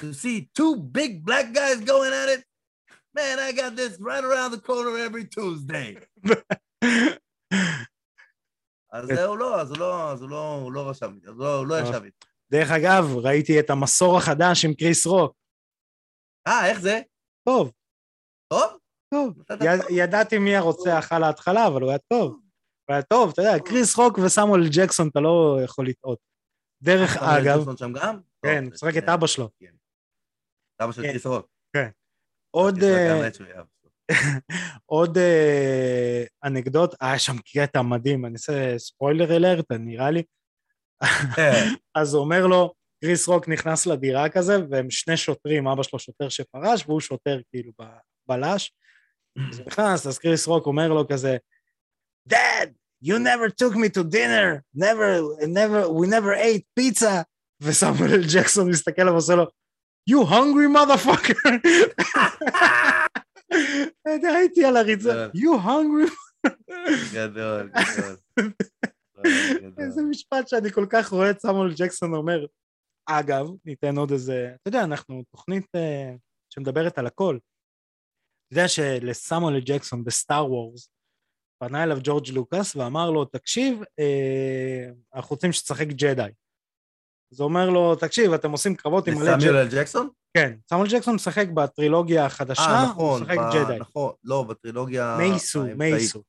to see two big black guys going at it? Man, I got this right around the corner every Tuesday. אז זהו, לא, אז הוא לא, אז הוא לא, הוא לא רשם איתי, אז הוא לא, הוא לא ישב איתי. דרך אגב, ראיתי את המסור החדש עם קריס רוק. אה, איך זה? טוב, טוב? טוב. ידעתי מי הרוצח על ההתחלה, אבל הוא היה טוב. הוא היה טוב, אתה יודע, קריס רוק וסמואל ג'קסון, אתה לא יכול לטעות. דרך סמואל אגב, ג'קסון שם גם? כן, טוב, משחק את כן. אבא שלו. אבא של כן. קריס רוק. עוד... חשבתי שזה אה. <laughs> עוד אה, אנקדוט, היה שם קטע מדהים, אני אעשה spoiler alert, נראה לי. אז הוא אומר לו, קריס רוק נכנס לדירה כזה, והם שני שוטרים, אבא שלו שוטר שפרש, והוא שוטר כאילו בלש. אז הוא נכנס, אז קריס רוק אומר לו כזה, Dad, you never took me to dinner, never, never, we never ate pizza. וסמואל ג'קסון מסתכל עליו ועושה לו, you hungry motherfucker. <laughs> הייתי על הריצה, you hungry. גדול, גדול. גדול. איזה משפט שאני כל כך רואה את סמואל ג'קסון אומר. אגב, ניתן עוד איזה, אתה יודע, אנחנו תוכנית אה, שמדברת על הכל. אתה יודע שלסמואל ג'קסון בסטאר וורס, פנה אליו ג'ורג' לוקאס ואמר לו, תקשיב, אה, אנחנו רוצים שתשחק ג'די. אז הוא אומר לו, תקשיב, אתם עושים קרבות עם מלא ג'די. סמואל ג'קסון? כן, סמואל ג'קסון משחק בטרילוגיה החדשה, אה, הוא נכון. משחק ב- ג'די. נכון, לא, בטרילוגיה... מייסו. מייסו,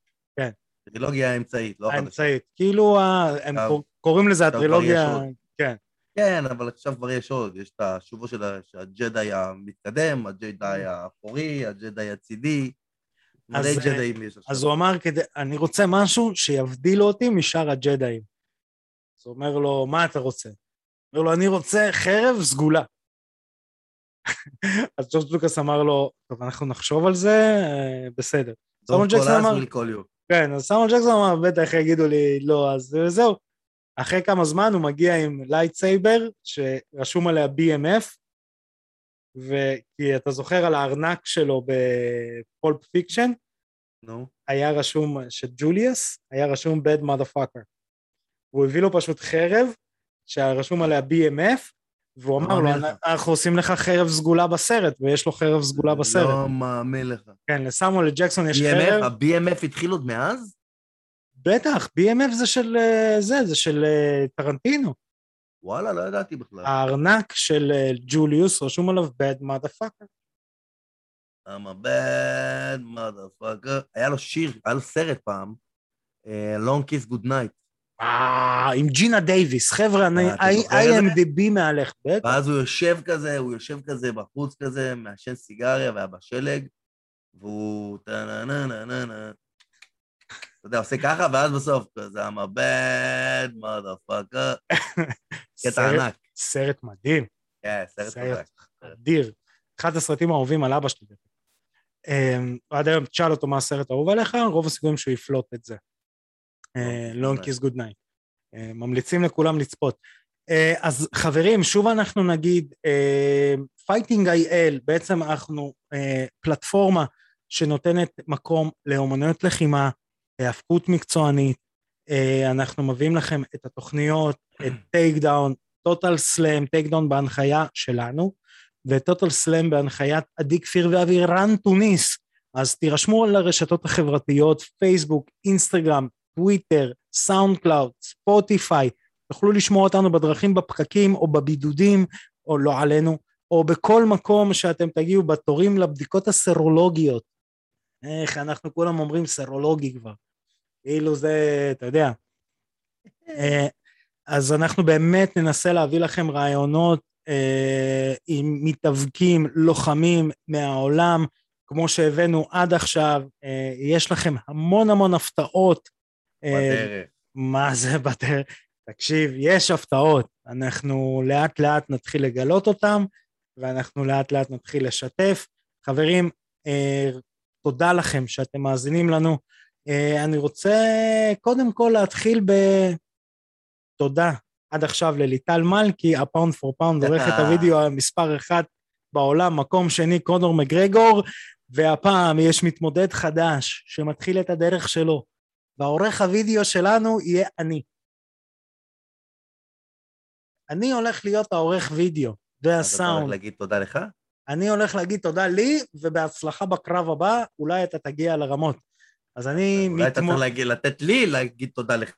טרילוגיה האמצעית, לא החדשה. האמצעית. כאילו, ה- הם קוראים לזה הטרילוגיה. כן. כן, אבל עכשיו כבר יש עוד, יש את השובו של הג'די המתקדם, הג'די האחורי, הג'די הצידי. מלא אה, ג'דאים יש עכשיו. אז הוא אמר, אני רוצה משהו שיבדיל אותי משאר הג'דאים. אז הוא אומר לו, מה אתה רוצה? אומר לו, אני רוצה חרב סגולה. <laughs> אז ג'ורג' לוקאס אמר לו, טוב, אנחנו נחשוב על זה, אה, בסדר. סמואל Don't call כן, אז סמואל ג'קסון אמר, בטח יגידו לי לא, אז זהו. אחרי כמה זמן הוא מגיע עם lightsaber, שרשום עליה BMF, וכי אתה זוכר על הארנק שלו ב Pulp Fiction, נו. היה רשום, שג'וליאס, היה רשום bad motherfucker. והוא הביא לו פשוט חרב, שרשום עליה BMF, והוא אמר לו. אנחנו עושים לך חרב סגולה בסרט, ויש לו חרב סגולה בסרט. לא מאמין לך. כן, לסמואל ג'קסון יש BMF, חרב. ה-BMF התחיל עוד מאז? בטח, BMF זה של אה, זה, זה של אה, טרנטינו. וואלה, לא ידעתי בכלל. הארנק של אה, ג'וליוס רשום עליו bad motherfucker. I'm a bad motherfucker. היה לו שיר, היה לו סרט פעם, Long Kiss Good Night. אה, עם ג'ינה דייוויס, חבר'ה, אני אה? IMDB מעליך, בטח. ואז הוא יושב כזה, הוא יושב כזה בחוץ כזה, מעשן סיגריה והיה בשלג, והוא טה-נה-נה-נה-נה, אתה יודע, עושה ככה, ואז בסוף, זה I'm a bad motherfucker. <laughs> קטע ענק. סרט מדהים. כן, סרט. אדיר. אחד הסרטים האהובים על אבא שלי. אמ, ועד היום תשאל אותו מה הסרט האהוב עליך, רוב הסיכויים שהוא יפלוט את זה. Long Kiss Long Goodnight. Kiss Goodnight. ממליצים לכולם לצפות. אה, אז חברים, שוב אנחנו נגיד, Fighting IL, בעצם אנחנו אה, פלטפורמה שנותנת מקום לאומנויות לחימה, היאבקות מקצוענית, אה, אנחנו מביאים לכם את התוכניות, את Takedown, Total Slam, Takedown בהנחיה שלנו, ו Total Slam בהנחיית עדי כפיר ואבירן טוניס. אז תירשמו על הרשתות החברתיות, פייסבוק, אינסטגרם, טוויטר, סאונד קלאוד, ספוטיפיי, תוכלו לשמוע אותנו בדרכים בפקקים או בבידודים, או לא עלינו, או בכל מקום שאתם תגיעו בתורים לבדיקות הסרולוגיות. איך אנחנו כולם אומרים סרולוגי כבר. כאילו זה, אתה יודע. אה, אז אנחנו באמת ננסה להביא לכם רעיונות אה, עם מתאבקים, לוחמים מהעולם, כמו שהבאנו עד עכשיו, אה, יש לכם המון המון הפתעות. אה, בדרך. מה זה <laughs> בדרך? תקשיב, יש הפתעות. אנחנו לאט לאט נתחיל לגלות אותם, ואנחנו לאט לאט נתחיל לשתף. חברים, אה, תודה לכם שאתם מאזינים לנו. אה, אני רוצה קודם כל להתחיל בתודה עד עכשיו לליטל מלכי, ה pound for pound, עורכת הוידאו המספר אחת בעולם, מקום שני קונור מגרגור, והפעם יש מתמודד חדש שמתחיל את הדרך שלו, והעורך הוידאו שלנו יהיה אני. אני הולך להיות העורך וידאו אז אתה הולך והסאונד. להגיד תודה לך? אני הולך להגיד תודה לי, ובהצלחה בקרב הבא, אולי אתה תגיע לרמות. אז אני אולי אתה מתמו- צריך להגיד- לתת לי להגיד תודה לך.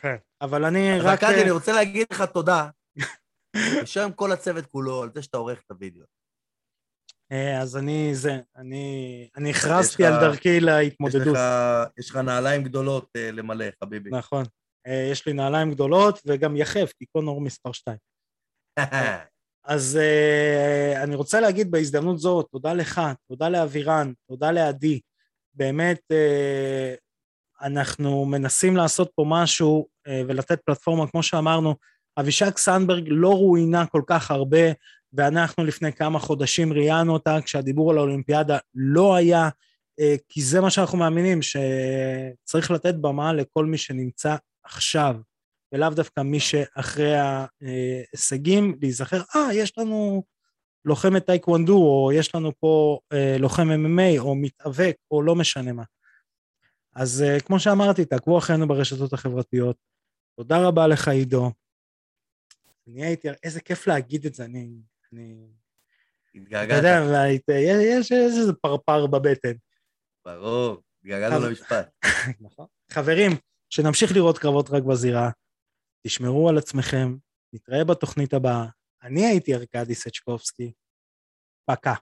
כן. אבל אני אז רק... ארכדי, אני רוצה להגיד לך תודה, <laughs> בשם כל הצוות כולו, על זה שאתה עורך את הוידאו. אה, אז אני זה, אני, אני הכרזתי על דרכי יש להתמודדות. לך, יש לך נעליים גדולות אה, למלא, חביבי. נכון. אה, יש לי נעליים גדולות וגם יחף, כי קונור מספר 2. <laughs> אז אני רוצה להגיד בהזדמנות זו, תודה לך, תודה לאבירן, תודה לעדי. באמת, אנחנו מנסים לעשות פה משהו ולתת פלטפורמה, כמו שאמרנו, אבישג סנברג לא רואיינה כל כך הרבה, ואנחנו לפני כמה חודשים ראיינו אותה, כשהדיבור על האולימפיאדה לא היה, uh, כי זה מה שאנחנו מאמינים, שצריך לתת במה לכל מי שנמצא עכשיו. ולאו דווקא מי שאחרי ההישגים להיזכר, אה, יש לנו לוחמת טייקוונדו, או יש לנו פה אה, לוחם MMA, או מתאבק, או לא משנה מה. אז אה, כמו שאמרתי, תעקבו אחרינו ברשתות החברתיות. תודה רבה לך, עידו. אני הייתי, איזה כיף להגיד את זה, אני... אני... אתה התגעגעת, יודע, והיית- יש, איזה פרפר בבטן. ברור, התגעגענו למשפט. <laughs> נכון. חברים, שנמשיך לראות קרבות רק בזירה, תשמרו על עצמכם, נתראה בתוכנית הבאה. אני הייתי ארכדי סצ'קובסקי, פקה.